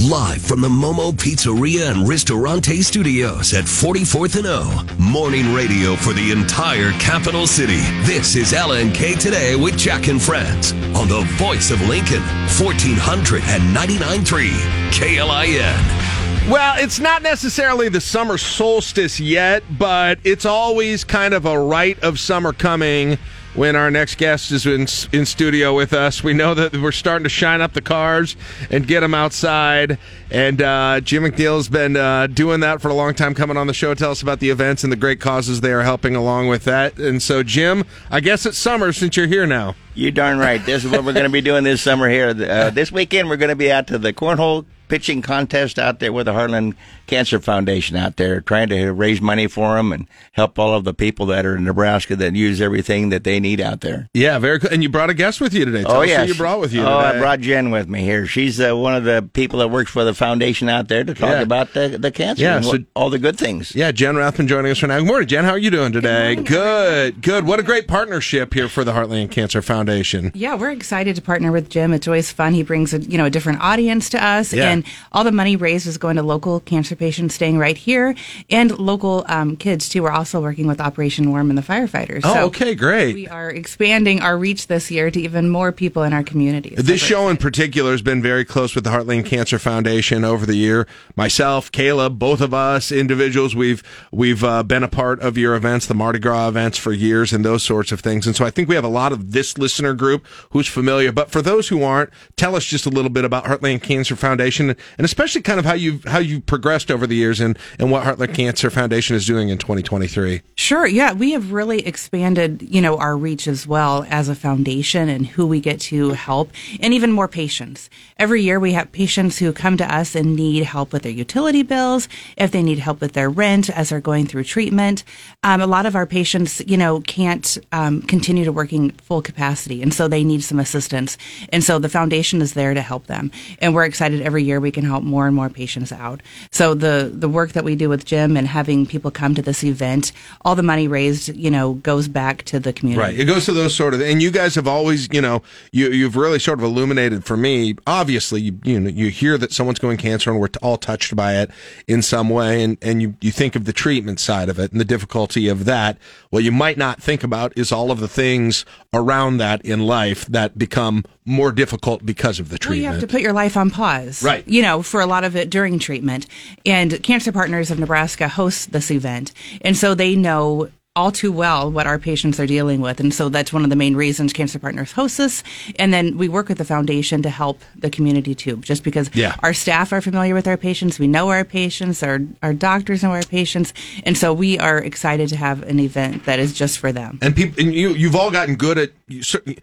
A: Live from the Momo Pizzeria and Ristorante Studios at 44th and O. Morning radio for the entire capital city. This is LNK Today with Jack and Friends on the voice of Lincoln, 1499.3 KLIN.
B: Well, it's not necessarily the summer solstice yet, but it's always kind of a rite of summer coming when our next guest is in, in studio with us. We know that we're starting to shine up the cars and get them outside. And uh, Jim McKee has been uh, doing that for a long time, coming on the show. Tell us about the events and the great causes they are helping along with that. And so, Jim, I guess it's summer since you're here now.
Q: You're darn right. This is what we're going to be doing this summer here. Uh, this weekend, we're going to be out to the cornhole pitching contest out there with the Heartland Cancer Foundation out there, trying to raise money for them and help all of the people that are in Nebraska that use everything that they need out there.
B: Yeah, very cool. And you brought a guest with you today. Tell
Q: oh yeah,
B: you brought with you.
Q: Oh,
B: today.
Q: I brought Jen with me here. She's uh, one of the people that works for the foundation out there to talk
B: Yeah.
Q: about the the cancer
B: Yeah,
Q: and
B: so-
Q: what, all the good things.
B: Yeah, Jen Rathman joining us for now. Good morning, Jen. How are you doing today? Good, good. What a great partnership here for the Heartland Cancer Foundation.
R: Yeah, we're excited to partner with Jim. It's always fun. He brings a you know a different audience to us,
B: Yeah.
R: and all the money raised was going to local cancer patients staying right here, and local um, kids too. We're also working with Operation Warm and the firefighters.
B: Oh,
R: So
B: okay, great.
R: We are expanding our reach this year to even more people in our communities.
B: This show in particular has been very close with the Heartland Cancer Foundation over the year. Myself, Caleb, both of us individuals, we've we've uh, been a part of your events, the Mardi Gras events for years, and those sorts of things. And so I think we have a lot of this listener group who's familiar. But for those who aren't, tell us just a little bit about Heartland Cancer Foundation Foundation, and especially kind of how you've how you've progressed over the years, and and what Heartland Cancer Foundation is doing in 2023.
R: Sure. Yeah, we have really expanded, you know, our reach as well as a foundation and who we get to help, and even more patients. Every year, we have patients who come to us and need help with their utility bills, if they need help with their rent as they're going through treatment. Um, a lot of our patients, you know, can't um, continue to working full capacity, and so they need some assistance. And so the foundation is there to help them, and we're excited every year we can help more and more patients out. So the the work that we do with Jim and having people come to this event, all the money raised, you know, goes back to the community.
B: Right. It goes to those sort of, and you guys have always, you know, you you've really sort of illuminated for me. Obviously, you, you know, you hear that someone's going cancer, and we're all touched by it in some way, and and you you think of the treatment side of it and the difficulty of that. What you might not think about is all of the things around that in life that become more difficult because of the
R: Well,
B: treatment.
R: you have to put your life on pause.
B: Right.
R: You know, for a lot of it during treatment. And Cancer Partners of Nebraska hosts this event. And so they know all too well what our patients are dealing with. And so that's one of the main reasons Cancer Partners hosts this. And then we work with the foundation to help the community too, just because
B: Yeah.
R: our staff are familiar with our patients. We know our patients, our, our doctors know our patients. And so we are excited to have an event that is just for them.
B: and people, and you you've all gotten good at you.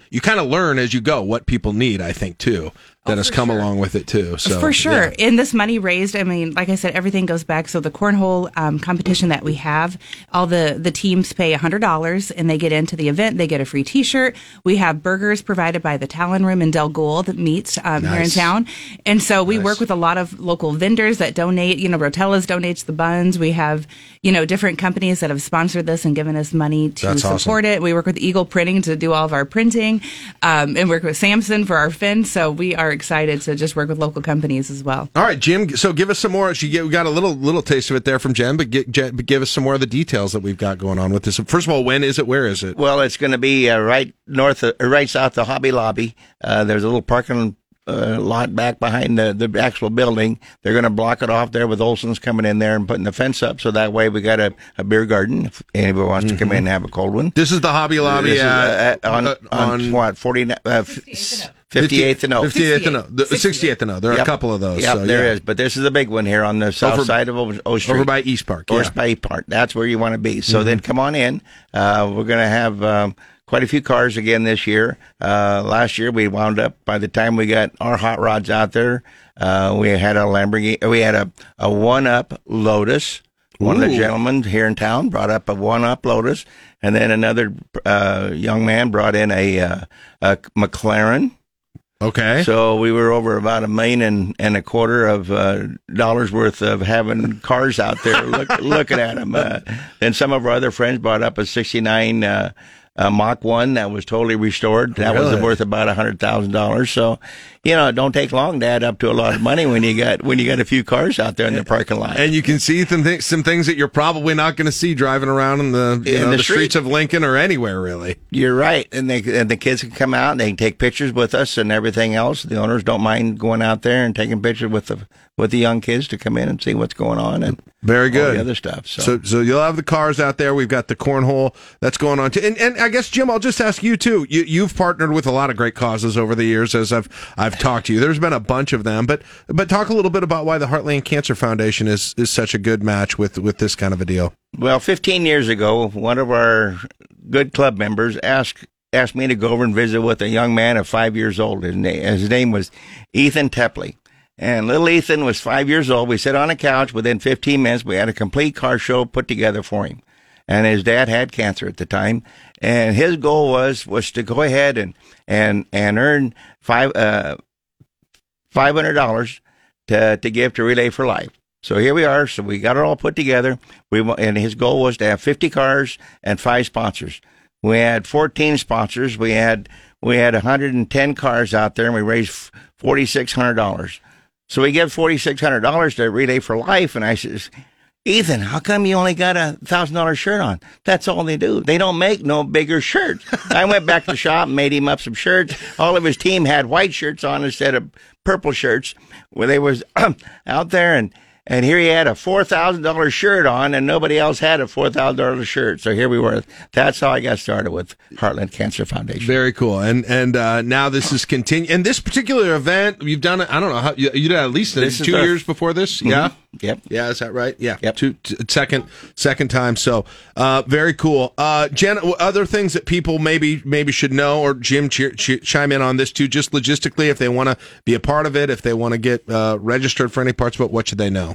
B: You kind of learn as you go what people need. I think too that has come along with it too. So
R: for sure.
B: yeah.
R: And this money raised, I mean, like I said, everything goes back. So the cornhole um, competition that we have, all the the teams pay hundred dollars and they get into the event. They get a free T-shirt. We have burgers provided by the Talon Room in Del Gould Meats um, here in town, and so we work with a lot of local vendors that donate. You know, Rotella's donates the buns. We have you know different companies that have sponsored this and given us money to
B: That's awesome.
R: support it. We work with Eagle Printing to do all of our printing, um, and work with Samson for our fins. So we are excited so just work with local companies as well.
B: All right, Jim. So give us some more. She we got a little little taste of it there from Jen, but, get, give us some more of the details that we've got going on with this. First of all, when is it? Where is it?
Q: Well, it's going to be uh, right north, of, right south of Hobby Lobby. Uh, there's a little parking uh, lot back behind the, the actual building. They're going to block it off there with Olson's coming in there and putting the fence up. So that way we got a, a beer garden if anybody wants mm-hmm. to come mm-hmm. in and have a cold one.
B: This is the Hobby Lobby
Q: uh,
B: uh,
Q: uh, on,
B: uh,
Q: on,
B: on,
Q: what, 40, uh, 58th and 0.
B: 58th and 0. 68th and 0. There are
Q: yep.
B: a couple of those.
Q: Yep,
B: so,
Q: there
B: yeah.
Q: there is. But this is a big one here on the south
B: over,
Q: side of o-, Street.
B: Over by East Park.
Q: Over
B: yeah.
Q: by East Park. That's where you want to be. So
B: mm-hmm.
Q: then come on in. Uh, we're going to have um, quite a few cars again this year. Uh, last year, we wound up, by the time we got our hot rods out there, uh, we had a Lamborghini. We had a, a one up Lotus. One Ooh. of the gentlemen here in town brought up a one up Lotus, and then another uh, young man brought in a, uh, a McLaren.
B: Okay.
Q: So we were over about a million and, and a quarter of uh, dollars worth of having cars out there look, looking at them. Uh, then some of our other friends brought up a 69 uh, uh, Mach 1 that was totally restored. That was worth about a $100,000. So, you know, it don't take long to add up to a lot of money when you got when you got a few cars out there in the parking lot.
B: And you can see some, th- some things that you're probably not going to see driving around in the, you
Q: In
B: know,
Q: the
B: the,
Q: street.
B: streets of Lincoln or anywhere, really.
Q: You're right, and they and the kids can come out and they can take pictures with us and everything else. The owners don't mind going out there and taking pictures with the with the young kids to come in and see what's going on and
B: Very good.
Q: the other stuff. So,
B: So, so you'll have the cars out there. We've got the cornhole that's going on too. And, and I guess Jim, I'll just ask you too. You, you've partnered with a lot of great causes over the years, as I've I've talked to you. There's been a bunch of them, but but talk a little bit about why the Heartland Cancer Foundation is is such a good match with with this kind of a deal.
Q: well, 15 years ago, one of our good club members asked asked me to go over and visit with a young man of five years old. His name, his name was Ethan Tepley. And little Ethan was five years old. We sat on a couch. Within 15 minutes, we had a complete car show put together for him. And his dad had cancer at the time. And his goal was, was to go ahead and, and, and earn five, uh, $500 to, to give to Relay for Life. So here we are. So we got it all put together. We and his goal was to have 50 cars and five sponsors. We had 14 sponsors. We had we had 110 cars out there, and we raised $4,600. So we give $4,600 to Relay for Life, and I says, Ethan, how come you only got a thousand dollar shirt on? That's all they do. They don't make no bigger shirts. I went back to the shop made him up some shirts. All of his team had white shirts on instead of purple shirts. Where they was out there and And here he had a four thousand dollar shirt on, and nobody else had a four thousand dollar shirt. So here we were. That's how I got started with Heartland Cancer Foundation.
B: Very cool. And and uh, now this is continue. And this particular event, you've done it. I don't know how you, you did at least
Q: This
B: two years before this.
Q: Mhm.
B: Yeah.
Q: Yep.
B: Yeah. Is that right? Yeah. Yep. Two, t- second second time. So uh, very cool. Uh, Jen, other things that people maybe maybe should know, or Jim ch- ch- chime in on this too, just logistically, if they want to be a part of it, if they want to get uh, registered for any parts, but what should they know?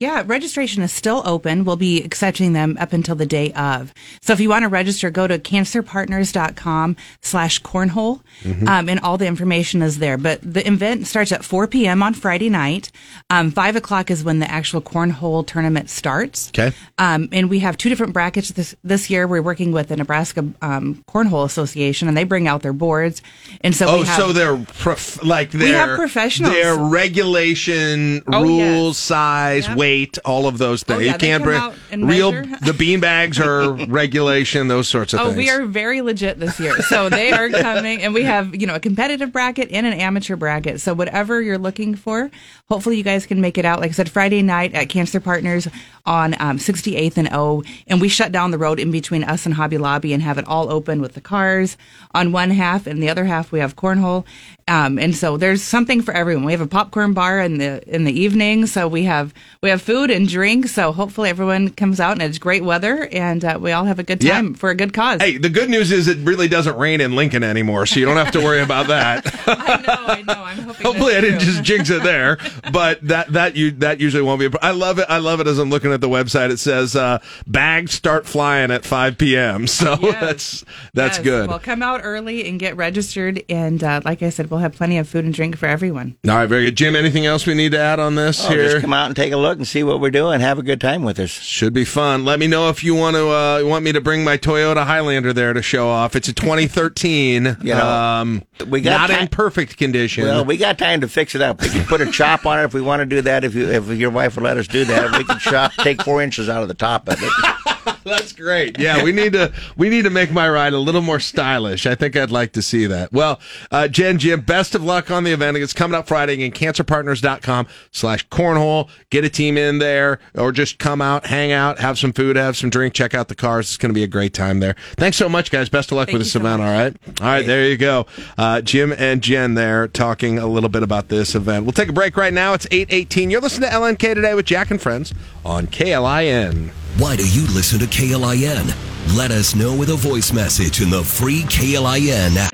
R: Yeah, registration is still open. We'll be accepting them up until the day of. So if you want to register, go to cancerpartners.com slash cornhole.
B: Mm-hmm.
S: Mhm.
R: Um, and all the information is there. But the event starts at 4 p.m. on Friday night. Um, 5 o'clock is when the actual cornhole tournament starts.
B: Okay.
R: Um, and we have two different brackets this, this year. We're working with the Nebraska um, Cornhole Association, and they bring out their boards. And so
B: oh,
R: we have,
B: so they're prof- like
R: We have professionals.
B: Their regulation,
R: Oh,
B: rules, size, weight, all of those things.
R: Oh, yeah,
B: you can't bring real.
R: measure.
B: The bean bags are regulation, those sorts of things.
R: Oh,
B: things.
R: we are very legit this year. So they are coming, and we have you know a competitive bracket and an amateur bracket. So whatever you're looking for, hopefully you guys can make it out. Like I said, Friday night at Cancer Partners on um, 68th and O, and we shut down the road in between us and Hobby Lobby and have it all open with the cars on one half, and the other half we have cornhole. Um, and so there's something for everyone. We have a popcorn bar in the in the evening, so we have we have food and drink. So hopefully everyone comes out and it's great weather, and uh, we all have a good
B: Yeah.
R: time for a good cause.
B: Hey, the good news is it really doesn't rain in Lincoln anymore, so you don't have to worry about that. I know, I know. I'm hoping. hopefully, I didn't just jinx it there, but that that you that usually won't be. A, I love it. I love it. As I'm looking at the website, it says uh, bags start flying at 5 p.m. So that's that's
R: Yes.
B: good.
R: Well, come out early and get registered, and uh, like I said, we'll have plenty of food and drink for everyone.
B: All right, very good. Jim, anything else we need to add on this
Q: Oh,
B: here?
Q: just come out and take a look and see what we're doing. Have a good time with us.
B: Should be fun. Let me know if you want to uh, want me to bring my Toyota Highlander there to show off. It's a 2013.
Q: You know,
B: um,
Q: we got
B: not
Q: ti-
B: in perfect condition.
Q: Well, we got time to fix it up. We can put a chop on it if we want to do that. If you, if your wife will let us do that, we can chop, take four inches out of the top of it.
B: That's great. Yeah, we need to we need to make my ride a little more stylish. I think I'd like to see that. Well, uh, Jen, Jim, best of luck on the event. It's coming up Friday again. CancerPartners.com slash cornhole. Get a team in there, or just come out, hang out, have some food, have some drink, check out the cars. It's going to be a great time there. Thanks so much, guys. Best of luck with this event. All right, all right. There you go. Uh, Jim and Jen there talking a little bit about this event. We'll take a break right now. It's eight eighteen. You're listening to LNK today with Jack and Friends on KLIN.
A: Why do you listen to KLIN? Let us know with a voice message in the free KLIN app.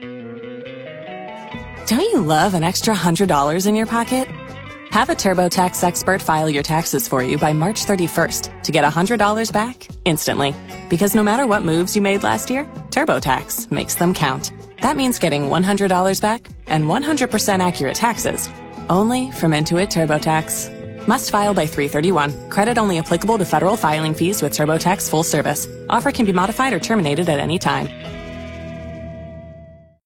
P: Don't you love an extra $100 in your pocket? Have a TurboTax expert file your taxes for you by March 31st to get $100 back instantly. Because no matter what moves you made last year, TurboTax makes them count. That means getting $100 back and 100% accurate taxes only from Intuit TurboTax. Must file by 331. Credit only applicable to federal filing fees with TurboTax full service. Offer can be modified or terminated at any time.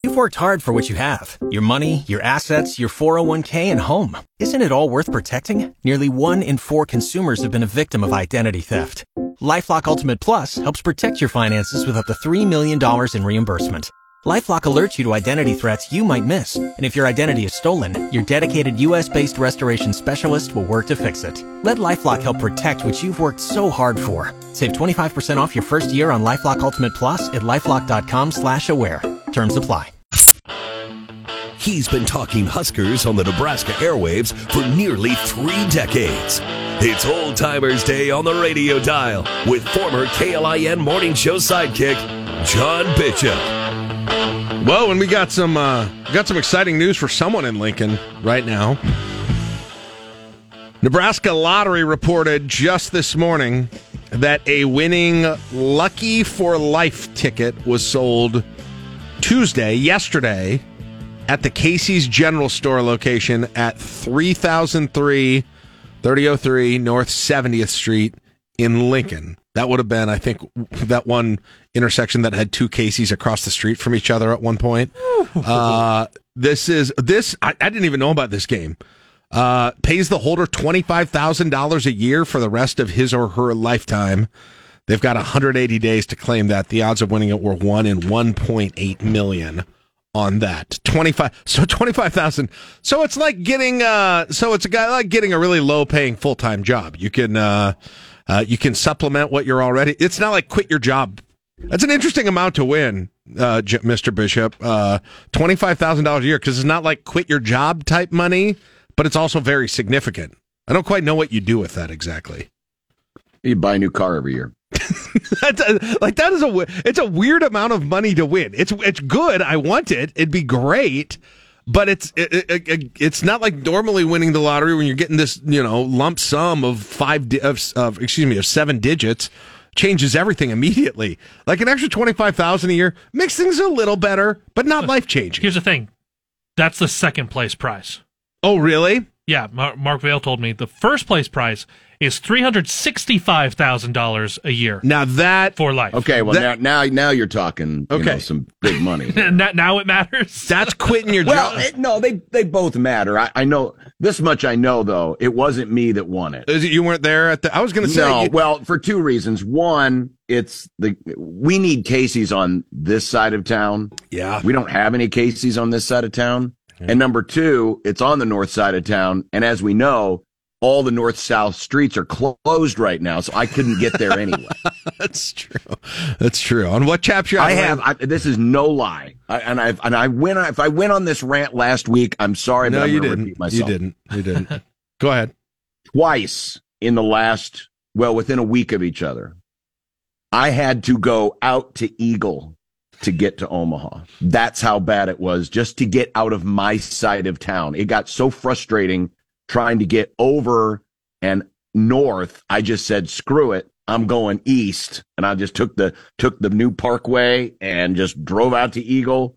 T: You've worked hard for what you have your money, your assets, your 401k, and home. Isn't it all worth protecting? Nearly one in four consumers have been a victim of identity theft. Lifelock Ultimate Plus helps protect your finances with up to $3 million in reimbursement. Lifelock alerts you to identity threats you might miss. And if your identity is stolen, your dedicated US based restoration specialist will work to fix it. Let Lifelock help protect what you've worked so hard for. Save 25% off your first year on Lifelock Ultimate Plus at lifelock.com slash aware. Terms apply.
A: He's been talking Huskers on the Nebraska airwaves for nearly three decades. It's Old Timers Day on the radio dial with former KLIN morning show sidekick, John Bishop.
B: Whoa, and we got some uh, got some exciting news for someone in Lincoln right now. Nebraska Lottery reported just this morning that a winning Lucky for Life ticket was sold Tuesday, yesterday, at the Casey's General Store location at 3003 3003 North 70th Street in Lincoln. That would have been, I think, that one intersection that had two Casey's across the street from each other at one point. Uh, this is this. I, I didn't even know about this game. Uh, pays the holder twenty five thousand dollars a year for the rest of his or her lifetime. They've got 180 days to claim that. The odds of winning it were one in 1.8 million. on that. 25 so 25,000. So it's like getting uh so it's a guy like getting a really low paying full-time job. You can uh, uh you can supplement what you're already. It's not like quit your job. That's an interesting amount to win, uh J- Mr. Bishop. Uh $25,000 a year cuz it's not like quit your job type money, but it's also very significant. I don't quite know what you do with that exactly.
S: You buy a new car every year.
B: That's a, like that is a it's a weird amount of money to win. It's it's good. I want it. It'd be great, but it's it, it, it- it's not like normally winning the lottery when you're getting this you know lump sum of five di- of, of excuse me of seven digits changes everything immediately. Like an extra twenty five thousand a year makes things a little better, but not life changing.
D: Here's the thing. That's the second place prize.
B: Oh, really?
D: Yeah, Mark Vale told me the first place prize is three hundred sixty-five thousand dollars a year.
B: Now that
D: for life.
S: Okay, well now now now you're talking you
B: Okay.
S: know, some big money.
D: now, now it matters.
B: That's quitting your
S: well,
B: job.
S: it, no, they they both matter. I, I know this much. I know though, it wasn't me that won it.
B: Is it you weren't there at the? I was going to say
S: no.
B: you-
S: well, for two reasons. One, it's the we need Casey's on this side of town.
B: Yeah,
S: we don't have any Casey's on this side of town. And number two, it's on the north side of town, and as we know, all the north south streets are closed right now, so I couldn't get there anyway.
B: That's true. That's true. On what chapter?
S: I have. I, this is no lie, I, and I and I went. If I went on this rant last week, I'm sorry,
B: No,
S: I'm
B: you didn't.
S: repeat myself.
B: You didn't. You didn't. Go ahead.
S: Twice in the last, well, within a week of each other, I had to go out to Eagle to get to Omaha. That's how bad it was just to get out of my side of town. It got so frustrating trying to get over and north. I just said, screw it. I'm going east. And I just took the, took the new parkway and just drove out to Eagle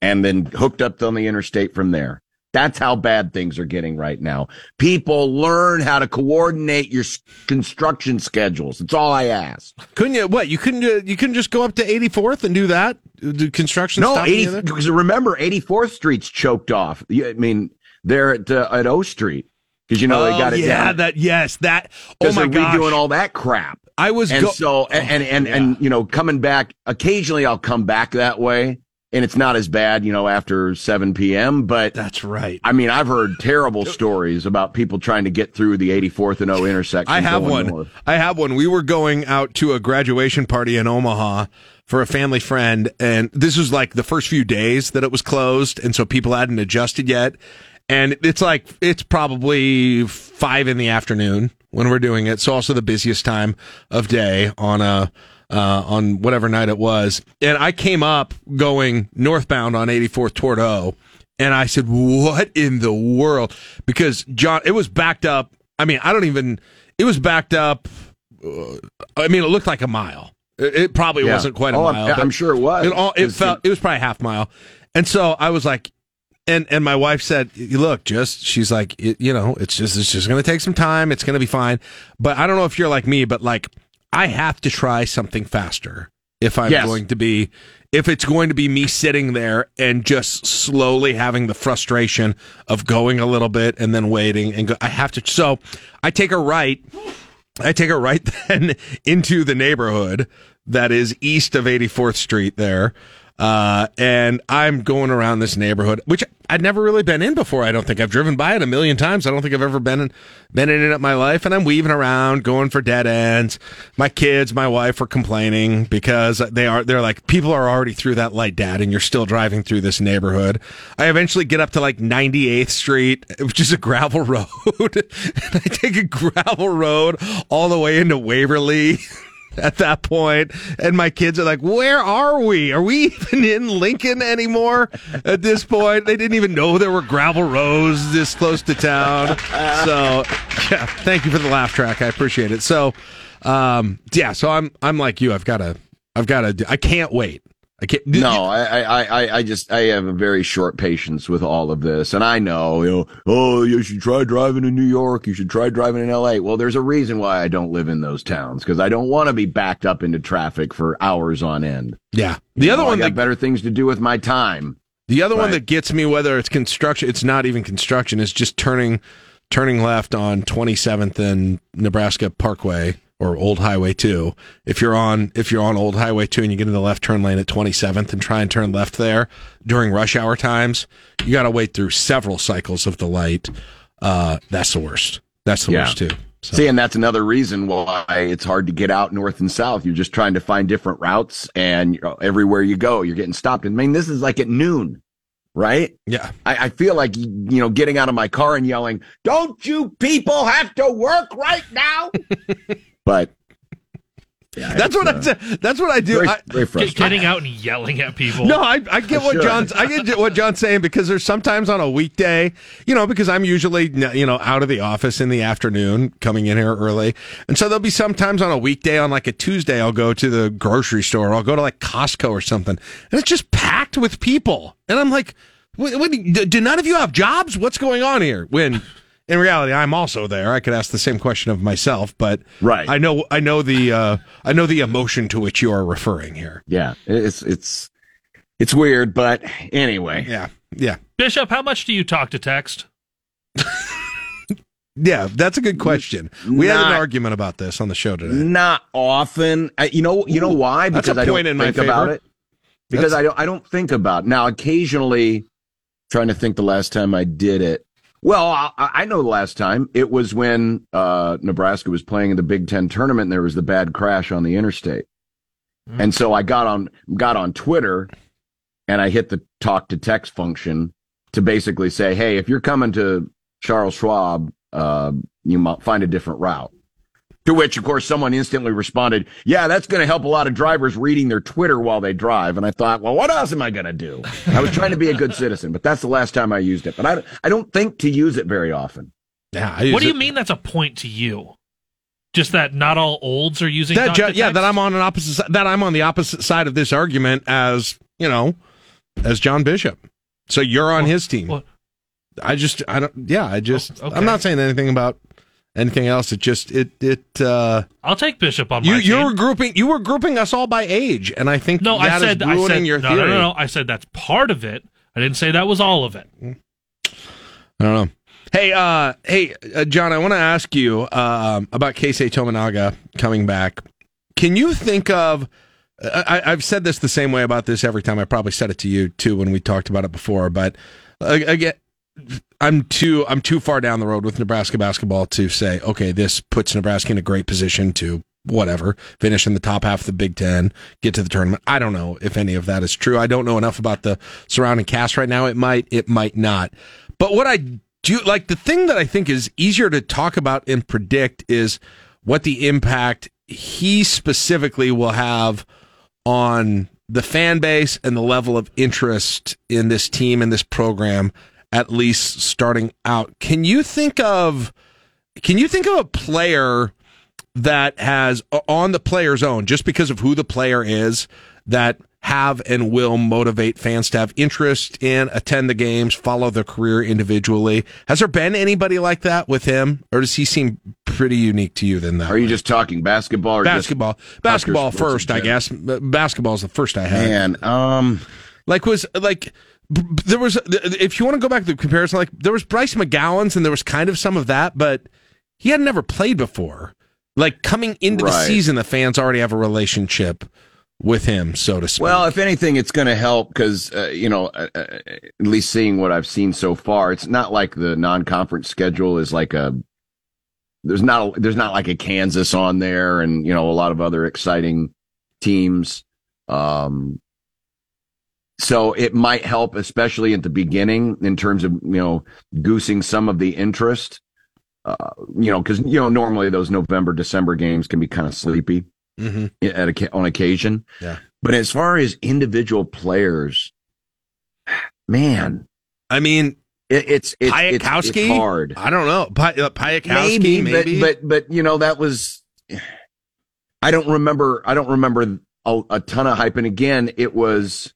S: and then hooked up on the interstate from there. That's how bad things are getting right now. People learn how to coordinate your construction schedules. That's all I ask.
B: Couldn't you? What you couldn't? uh, You couldn't just go up to 84th and do that? Do construction?
S: No,
B: stop
S: 80,
B: any of that?
S: because remember, 84th Street's choked off. I mean, they're at, uh, at O Street because you know
B: Oh,
S: they got it
B: yeah,
S: down.
B: that yes, that. Oh my
S: they're redoing all that crap.
B: I was
S: and
B: go-
S: so and and and, and you know coming back occasionally I'll come back that way and it's not as bad you know after 7 p.m. but
B: that's right.
S: I mean I've heard terrible stories about people trying to get through the 84th and oh O intersection.
B: I have one.
S: north.
B: I have one. We were going out to a graduation party in Omaha for a family friend, and this was like the first few days that it was closed, and so people hadn't adjusted yet. And it's like it's probably five in the afternoon when we're doing it. So also the busiest time of day on a uh, on whatever night it was. And I came up going northbound on 84th toward O. And I said, what in the world? Because John, it was backed up. I mean, I don't even, it was backed up. Uh, I mean, it looked like a mile. It, it probably
S: Yeah.
B: wasn't quite a
S: Oh, I'm-
B: mile.
S: I'm sure it was.
B: It, all, it felt, it was probably a half mile. And so I was like, and, and my wife said, look, just, she's like, you know, it's just, it's just going to take some time. It's going to be fine. But I don't know if you're like me, but like, I have to try something faster if I'm
S: Yes.
B: going to be, if it's going to be me sitting there and just slowly having the frustration of going a little bit and then waiting and go, I have to. So I take a right. I take a right then into the neighborhood that is east of 84th Street there. Uh, and I'm going around this neighborhood, which I'd never really been in before. I don't think I've driven by it a million times. I don't think I've ever been in, been in it in my life. And I'm weaving around, going for dead ends. My kids, my wife are complaining because they are, they're like, people are already through that light, dad, and you're still driving through this neighborhood. I eventually get up to like 98th Street, which is a gravel road. and I take a gravel road all the way into Waverly. at that point and my kids are like where are we? Are we even in lincoln anymore? At this point they didn't even know there were gravel roads this close to town. So yeah thank you for the laugh track. I appreciate it. So um yeah so i'm i'm like you. I've got to i've got to i can't wait i can't
S: No, I, I, I, I just, I have a very short patience with all of this. And I know, you know, oh, you should try driving in New York. You should try driving in LA. Well, there's a reason why I don't live in those towns because I don't want to be backed up into traffic for hours on end.
B: yeah the
S: You
B: other
S: know,
B: one
S: I got
B: that
S: better things to do with my time.
B: The other one that gets me, whether it's construction, it's not even construction, is just turning turning left on 27th and Nebraska Parkway or Old Highway 2. If you're on if you're on Old Highway 2 and you get in the left turn lane at 27th and try and turn left there during rush hour times, you got to wait through several cycles of the light. Uh, that's the worst. That's the
S: Yeah.
B: worst too.
S: See, and that's another reason why it's hard to get out north and south. You're just trying to find different routes, and you know, everywhere you go, you're getting stopped. And I mean, this is like at noon, right?
B: Yeah.
S: I, I feel like you know, getting out of my car and yelling, "Don't you people have to work right now?" but
B: that's what I uh, say- that's what I do.
S: Very-
B: I,
S: very frustrating.
D: Getting out and yelling at people.
B: No, I, I get what
S: Sure.
B: John's I get what John's saying because there's sometimes on a weekday, you know, because I'm usually you know out of the office in the afternoon, coming in here early, and so there'll be sometimes on a weekday on like a Tuesday, I'll go to the grocery store, I'll go to like Costco or something, and it's just packed with people, and I'm like, what, what, do do none of you have jobs? What's going on here? When in reality, I'm also there. I could ask the same question of myself, but
S: right.
B: I know I know the uh, I know the emotion to which you are referring here.
S: yeah, it's it's it's weird, but anyway,
B: yeah, yeah.
D: Bishop, how much do you talk to text?
B: Yeah, that's a good question. We had an argument about this on the show today.
S: Not often. I, you know, you know why?
B: That's
S: Because
B: a
S: I don't
B: point in my
S: think about it. Because
B: That's-
S: I don't. I don't think about it. now. Occasionally, trying to think the last time I did it. Well, I, I know the last time it was when uh, Nebraska was playing in the Big Ten tournament. and There was the bad crash on the interstate, and so I got on got on Twitter, and I hit the talk to text function to basically say, "Hey, if you're coming to Charles Schwab, uh, you might find a different route." To which, of course, someone instantly responded, "Yeah, that's going to help a lot of drivers reading their Twitter while they drive." And I thought, "Well, what else am I going to do?" I was trying to be a good citizen, but that's the last time I used it. But I, I don't think to use it very often.
B: Yeah,
D: What do you mean that's a point to you? Just that not all olds are using
B: That
D: talk
B: ju- yeah, that I'm on an opposite that I'm on the opposite side of this argument as you know, as John Bishop. So you're on his team. I just I don't. Yeah, I just oh,
D: okay.
B: I'm not saying anything about anything else. It just it it. uh
D: I'll take Bishop on
B: You
D: my
B: you
D: team.
B: were grouping you were grouping us all by age, and I think
D: No,
B: that
D: I
B: is
D: said I said
B: your
D: no,
B: theory.
D: no, no, no. I said that's part of it. I didn't say that was all of it.
B: I don't know. Hey, uh, hey, uh, John, I want to ask you um, about Keisei Tominaga coming back. Can you think of? I, I've said this the same way about this every time. I probably said it to you too when we talked about it before. But uh, again, I'm too I'm too far down the road with Nebraska basketball to say, okay, this puts Nebraska in a great position to whatever finish in the top half of the Big Ten, get to the tournament. I don't know if any of that is true. I don't know enough about the surrounding cast right now. It might, it might not. But what I do like the thing that I think is easier to talk about and predict is what the impact he specifically will have on the fan base and the level of interest in this team and this program at least starting out. Can you think of can you think of a player that has on the player's own just because of who the player is that have and will motivate fans to have interest in attend the games, follow their career individually. Has there been anybody like that with him, or does he seem pretty unique to you than that?
S: Are you just talking basketball
B: basketball? Basketball first, I guess. Basketball is the first I had.
S: Man, um,
B: like was like there was if you want to go back to the comparison, like there was Bryce McGowens and there was kind of some of that, but he had never played before. Like coming into the season, the fans already have a relationship with him, so to speak.
S: Well, if anything, it's going to help because uh, you know, uh, uh, at least seeing what I've seen so far, it's not like the non-conference schedule is like a. There's not a, there's not like a Kansas on there, and you know a lot of other exciting teams. Um, so it might help, especially at the beginning, in terms of you know goosing some of the interest. Uh, you know, because you know normally those November December games can be kind of sleepy
B: Mm-hmm.
S: at a, on occasion.
B: Yeah.
S: But as far as individual players, man,
B: I mean,
S: it, it's it's, it's it's hard.
B: I don't know. Pi- uh,
S: maybe,
B: maybe.
S: But, but but you know that was. I don't remember. I don't remember a, a ton of hype. And again, it was.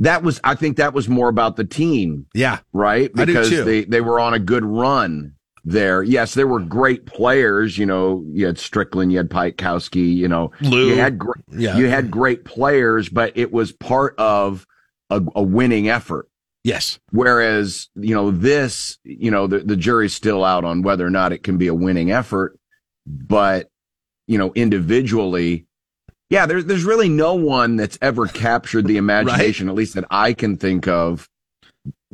S: That was. I think that was more about the team.
B: Yeah.
S: Right.
B: I
S: Because
B: too.
S: they they were on a good run there. Yes, there were great players. You know, you had Strickland, you had Piatkowski. You know,
B: Lou.
S: you had gr-
B: Yeah.
S: you had great players, but it was part of a, a winning effort.
B: Yes.
S: Whereas, you know, this, you know, the, the jury's still out on whether or not it can be a winning effort. But, you know, individually, yeah, there's there's really no one that's ever captured the imagination, at least that I can think of,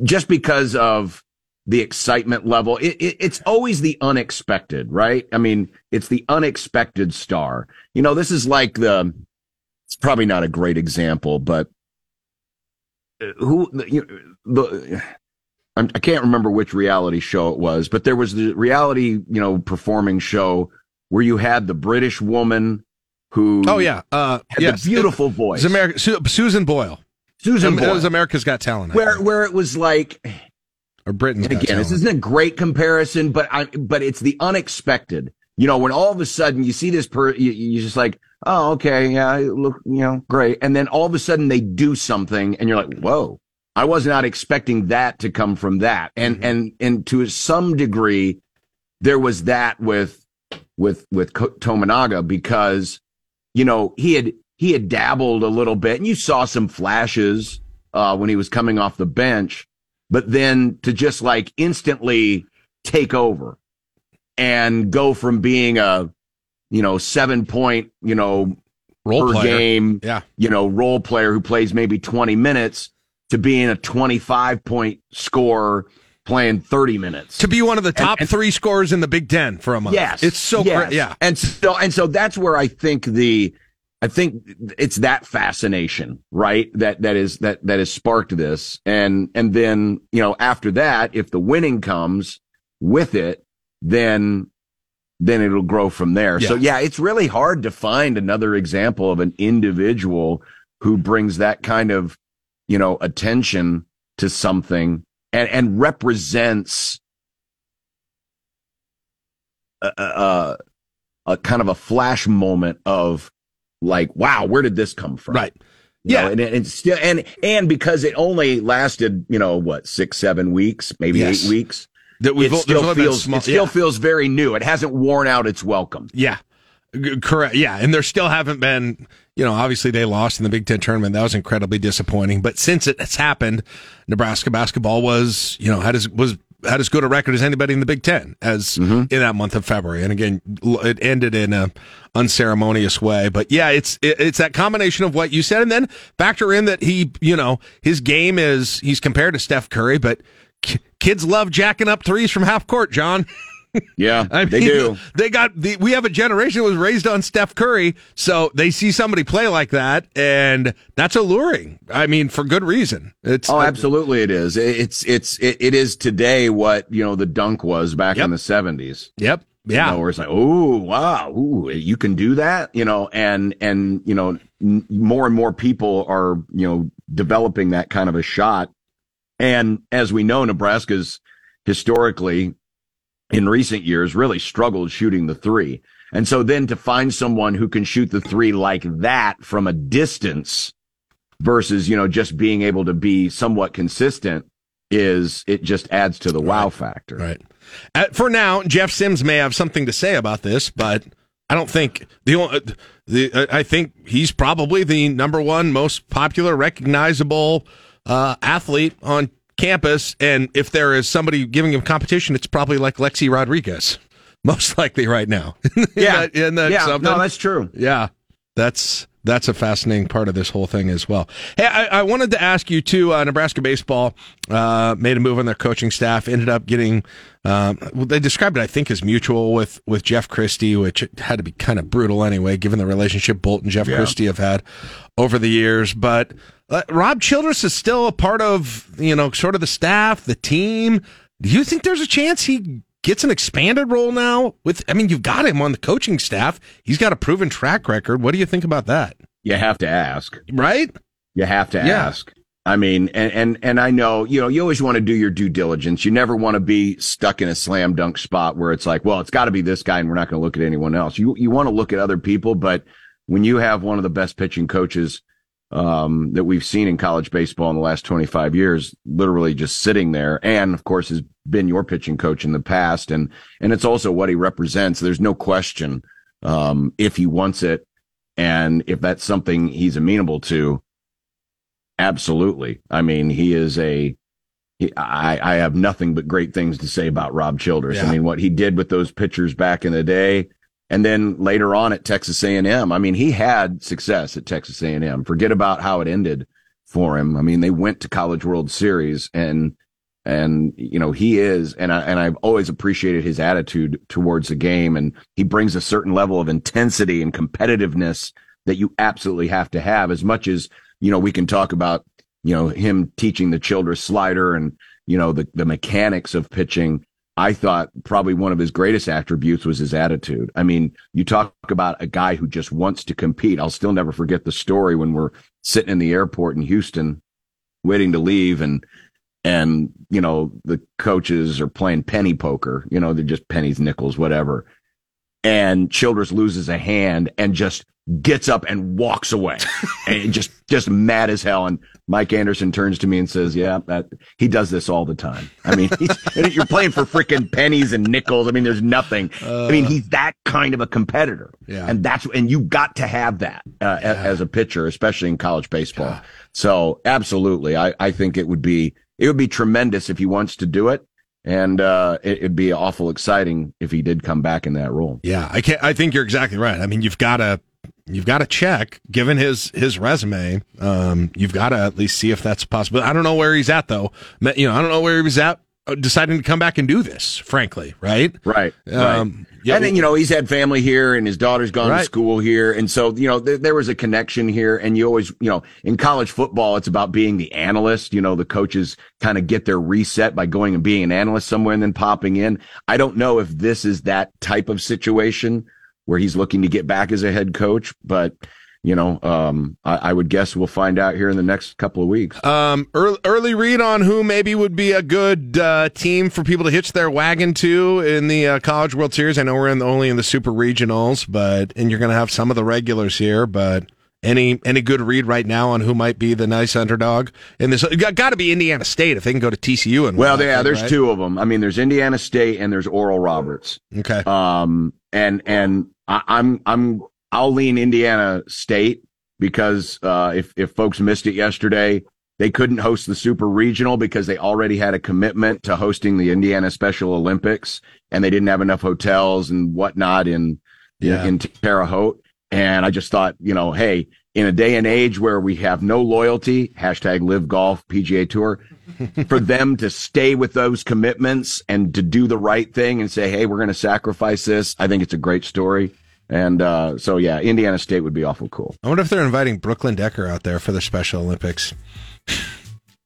S: just because of the excitement level. It, it, it's always the unexpected, right? I mean, it's the unexpected star. You know, this is like the. It's probably not a great example, but uh, who you know, the. I'm- I can't remember which reality show it was, but there was the reality, you know, performing show where you had the British woman who
B: Oh yeah, uh,
S: had
B: yes.
S: the beautiful
B: It-
S: voice.
B: It America, Su- Susan Boyle.
S: Susan
B: It was America's Got Talent.
S: Where where it was like
B: or Britain's Got
S: again, this isn't a great comparison, but I but it's the unexpected. You know, when all of a sudden you see this per, you, you just like, oh, okay, yeah, look, you know, great, and then all of a sudden they do something, and you're like, whoa, I was not expecting that to come from that, and and and to some degree, there was that with with with Tominaga because you know he had he had dabbled a little bit, and you saw some flashes uh, when he was coming off the bench, but then to just like instantly take over and go from being a you know seven point you know
B: Role
S: per
B: player.
S: game
B: Yeah.
S: you know role player who plays maybe 20 minutes to being a 25 point scorer playing 30 minutes
B: to be one of the top three scorers in the Big Ten for a month.
S: Yes,
B: it's so
S: yes.
B: great. Yeah,
S: and so and so that's where I think the I think it's that fascination, right? That that is that that has sparked this, and and then you know after that, if the winning comes with it, then then it'll grow from there. So
B: Yeah.
S: yeah, it's really hard to find another example of an individual who brings that kind of you know attention to something and and represents a, a, a kind of a flash moment of like, wow, where did this come from?
B: Right.
S: yeah. and, and still, and, and because it only lasted, you know, what, six, seven weeks, maybe
B: Yes.
S: eight weeks.
B: That we've-
S: it still feels,
B: small-
S: it still
B: yeah.
S: feels very new. It hasn't worn out its welcome.
B: yeah, correct. Yeah, and there still haven't been. You know, obviously they lost in the Big Ten tournament. That was incredibly disappointing. But since it has happened, Nebraska basketball was, you know, had as was had as good a record as anybody in the Big Ten as
S: Mm-hmm.
B: in that month of February. And again, it ended in a unceremonious way. But yeah, it's it, it's that combination of what you said, and then factor in that he, you know, his game is he's compared to Steph Curry, but k- kids love jacking up threes from half court, John.
S: Yeah,
B: I
S: they do.
B: They got the. We have a generation that was raised on Steph Curry, so they see somebody play like that, and that's alluring. I mean, for good reason. It's
S: Oh, absolutely, it is. It's it's it, it is today what you know the dunk was back
B: Yep.
S: in the seventies.
B: Yep. Yeah.
S: You know, where it's like, oh wow, ooh, you can do that, you know, and and you know, n- more and more people are you know developing that kind of a shot, and as we know, Nebraska's historically in recent years really struggled shooting the three, and so then to find someone who can shoot the three like that from a distance versus you know just being able to be somewhat consistent is it just adds to the wow factor.
B: Right. Uh, for now, Jeff Sims may have something to say about this, but I don't think the only the uh, I think he's probably the number one most popular, recognizable uh, athlete on campus. And if there is somebody giving him competition, it's probably like Lexi Rodriguez, most likely right now.
S: Yeah.
B: That-
S: Yeah, no, that's true.
B: Yeah, that's that's a fascinating part of this whole thing as well. Hey, I, I wanted to ask you too. Uh, Nebraska baseball uh, made a move on their coaching staff. Ended up getting. Um, well, they described it, I think, as mutual with with Jeff Christy, which had to be kind of brutal anyway, given the relationship Bolt and Jeff
S: Yeah.
B: Christy have had over the years. But uh, Rob Childress is still a part of you know sort of the staff, the team. Do you think there's a chance he gets an expanded role now? With I mean, you've got him on the coaching staff. He's got a proven track record. What do you think about that?
S: You have to ask.
B: Right?
S: You have to
B: Yeah.
S: ask. I mean, and, and, and I know, you know, you always want to do your due diligence. You never want to be stuck in a slam dunk spot where it's like, well, it's got to be this guy and we're not going to look at anyone else. You, you want to look at other people, but when you have one of the best pitching coaches, um, that we've seen in college baseball in the last 25 years, literally just sitting there. And of course has been your pitching coach in the past. And, and it's also what he represents. There's no question, um, if he wants it and if that's something he's amenable to. Absolutely. I mean, he is a, he, I, I have nothing but great things to say about Rob Childress.
B: Yeah.
S: I mean, what he did with those pitchers back in the day, and then later on at Texas A&M. I mean, he had success at Texas A&M. Forget about how it ended for him. I mean, they went to College World Series and and you know he is and I and I've always appreciated his attitude towards the game and he brings a certain level of intensity and competitiveness that you absolutely have to have as much as you know we can talk about you know him teaching the Childress slider and you know the the mechanics of pitching I thought probably one of his greatest attributes was his attitude. I mean, you talk about a guy who just wants to compete. I'll still never forget the story when we're sitting in the airport in Houston waiting to leave and and you know the coaches are playing penny poker you know they're just pennies nickels whatever and childress loses a hand and just gets up and walks away. And just just mad as hell. And mike anderson turns to me and says yeah that he does this all the time. I mean he's, you're playing for freaking pennies and nickels. I mean there's nothing. I mean he's that kind of a competitor.
U: Yeah.
S: and that's and you got to have that uh, a- as a pitcher especially in college baseball. So absolutely. I i think it would be it would be tremendous if he wants to do it and uh it, it'd be awful exciting if he did come back in that role
B: Yeah, I can't. I think you're exactly right. I mean, you've got to you've got to check. Given his his resume, um, you've got to at least see if that's possible. I don't know where he's at though. You know, I don't know where he was at deciding to come back and do this. Frankly, right?
S: Right.
B: Um,
S: right. and then, you know, he's had family here and his daughter's gone to school here. And so, you know, there, there was a connection here. And you always, you know, in college football, it's about being the analyst. You know, the coaches kind of get their reset by going and being an analyst somewhere and then popping in. I don't know if this is that type of situation where he's looking to get back as a head coach, but, you know, um, I, I would guess we'll find out here in the next couple of weeks.
B: Um, early, early read on who maybe would be a good uh, team for people to hitch their wagon to in the uh, College World Series. I know we're in the, only in the Super Regionals, but and you're going to have some of the regulars here. But any any good read right now on who might be the nice underdog in this? Got, got to be Indiana State if they can go to TCU and
S: Well, yeah, there's
B: right?
S: two of them. I mean, there's Indiana State and there's Oral Roberts.
B: Okay.
S: Um, and and I, I'm I'm I'll lean Indiana State because uh, if if folks missed it yesterday, they couldn't host the Super Regional because they already had a commitment to hosting the Indiana Special Olympics, and they didn't have enough hotels and whatnot in
B: Yeah.
S: in, in Terre Haute. And I just thought, you know, hey, in a day and age where we have no loyalty, hashtag LIV golf PGA tour, for them to stay with those commitments and to do the right thing and say, Hey, we're going to sacrifice this. I think it's a great story. And, uh, so yeah, Indiana State would be awful cool.
B: I wonder if they're inviting Brooklyn Decker out there for the Special Olympics.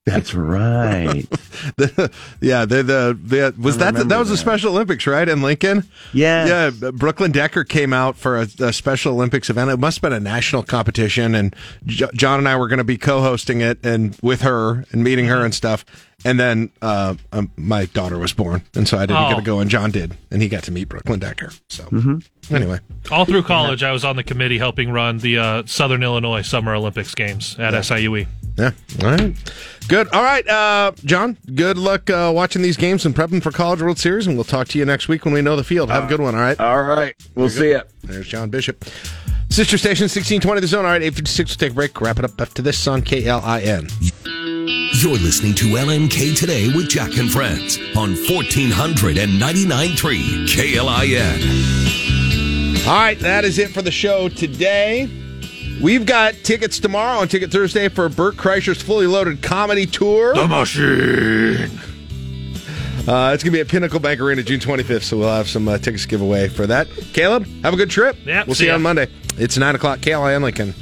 S: That's right.
B: the, yeah, the, the, the was that the, that
S: remember
B: was the. Special Olympics, right? In Lincoln?
S: Yeah.
B: Yeah. Brooklyn Decker came out for a, a Special Olympics event. It must have been a national competition. And J- John and I were going to be co hosting it and with her and meeting her and stuff. And then uh, um, my daughter was born. And so I didn't
D: Oh.
B: get to go, and John did. And he got to meet Brooklyn Decker. So, anyway.
D: All through college, I was on the committee helping run the uh, Southern Illinois Summer Olympics games at SIUE.
B: Yeah. All right. Good. All right, uh, John. Good luck uh, watching these games and prepping for College World Series, and we'll talk to you next week when we know the field. Have a good one. All right.
S: All right. We'll see you.
B: There's John Bishop. Sister station 1620 the zone. All right, 856. We'll take a break. Wrap it up after this on KLIN.
A: You're listening to LNK Today with Jack and Friends on 1499.3 KLIN.
B: All right, that is it for the show today. We've got tickets tomorrow on Ticket Thursday for Bert Kreischer's fully loaded comedy tour. The Machine. Uh, it's going to be at Pinnacle Bank Arena June 25th, so we'll have some uh, tickets giveaway for that. Caleb, have a good trip.
D: Yeah,
B: We'll
D: see
B: see you on Monday. It's 9 o'clock, KLIN Lincoln.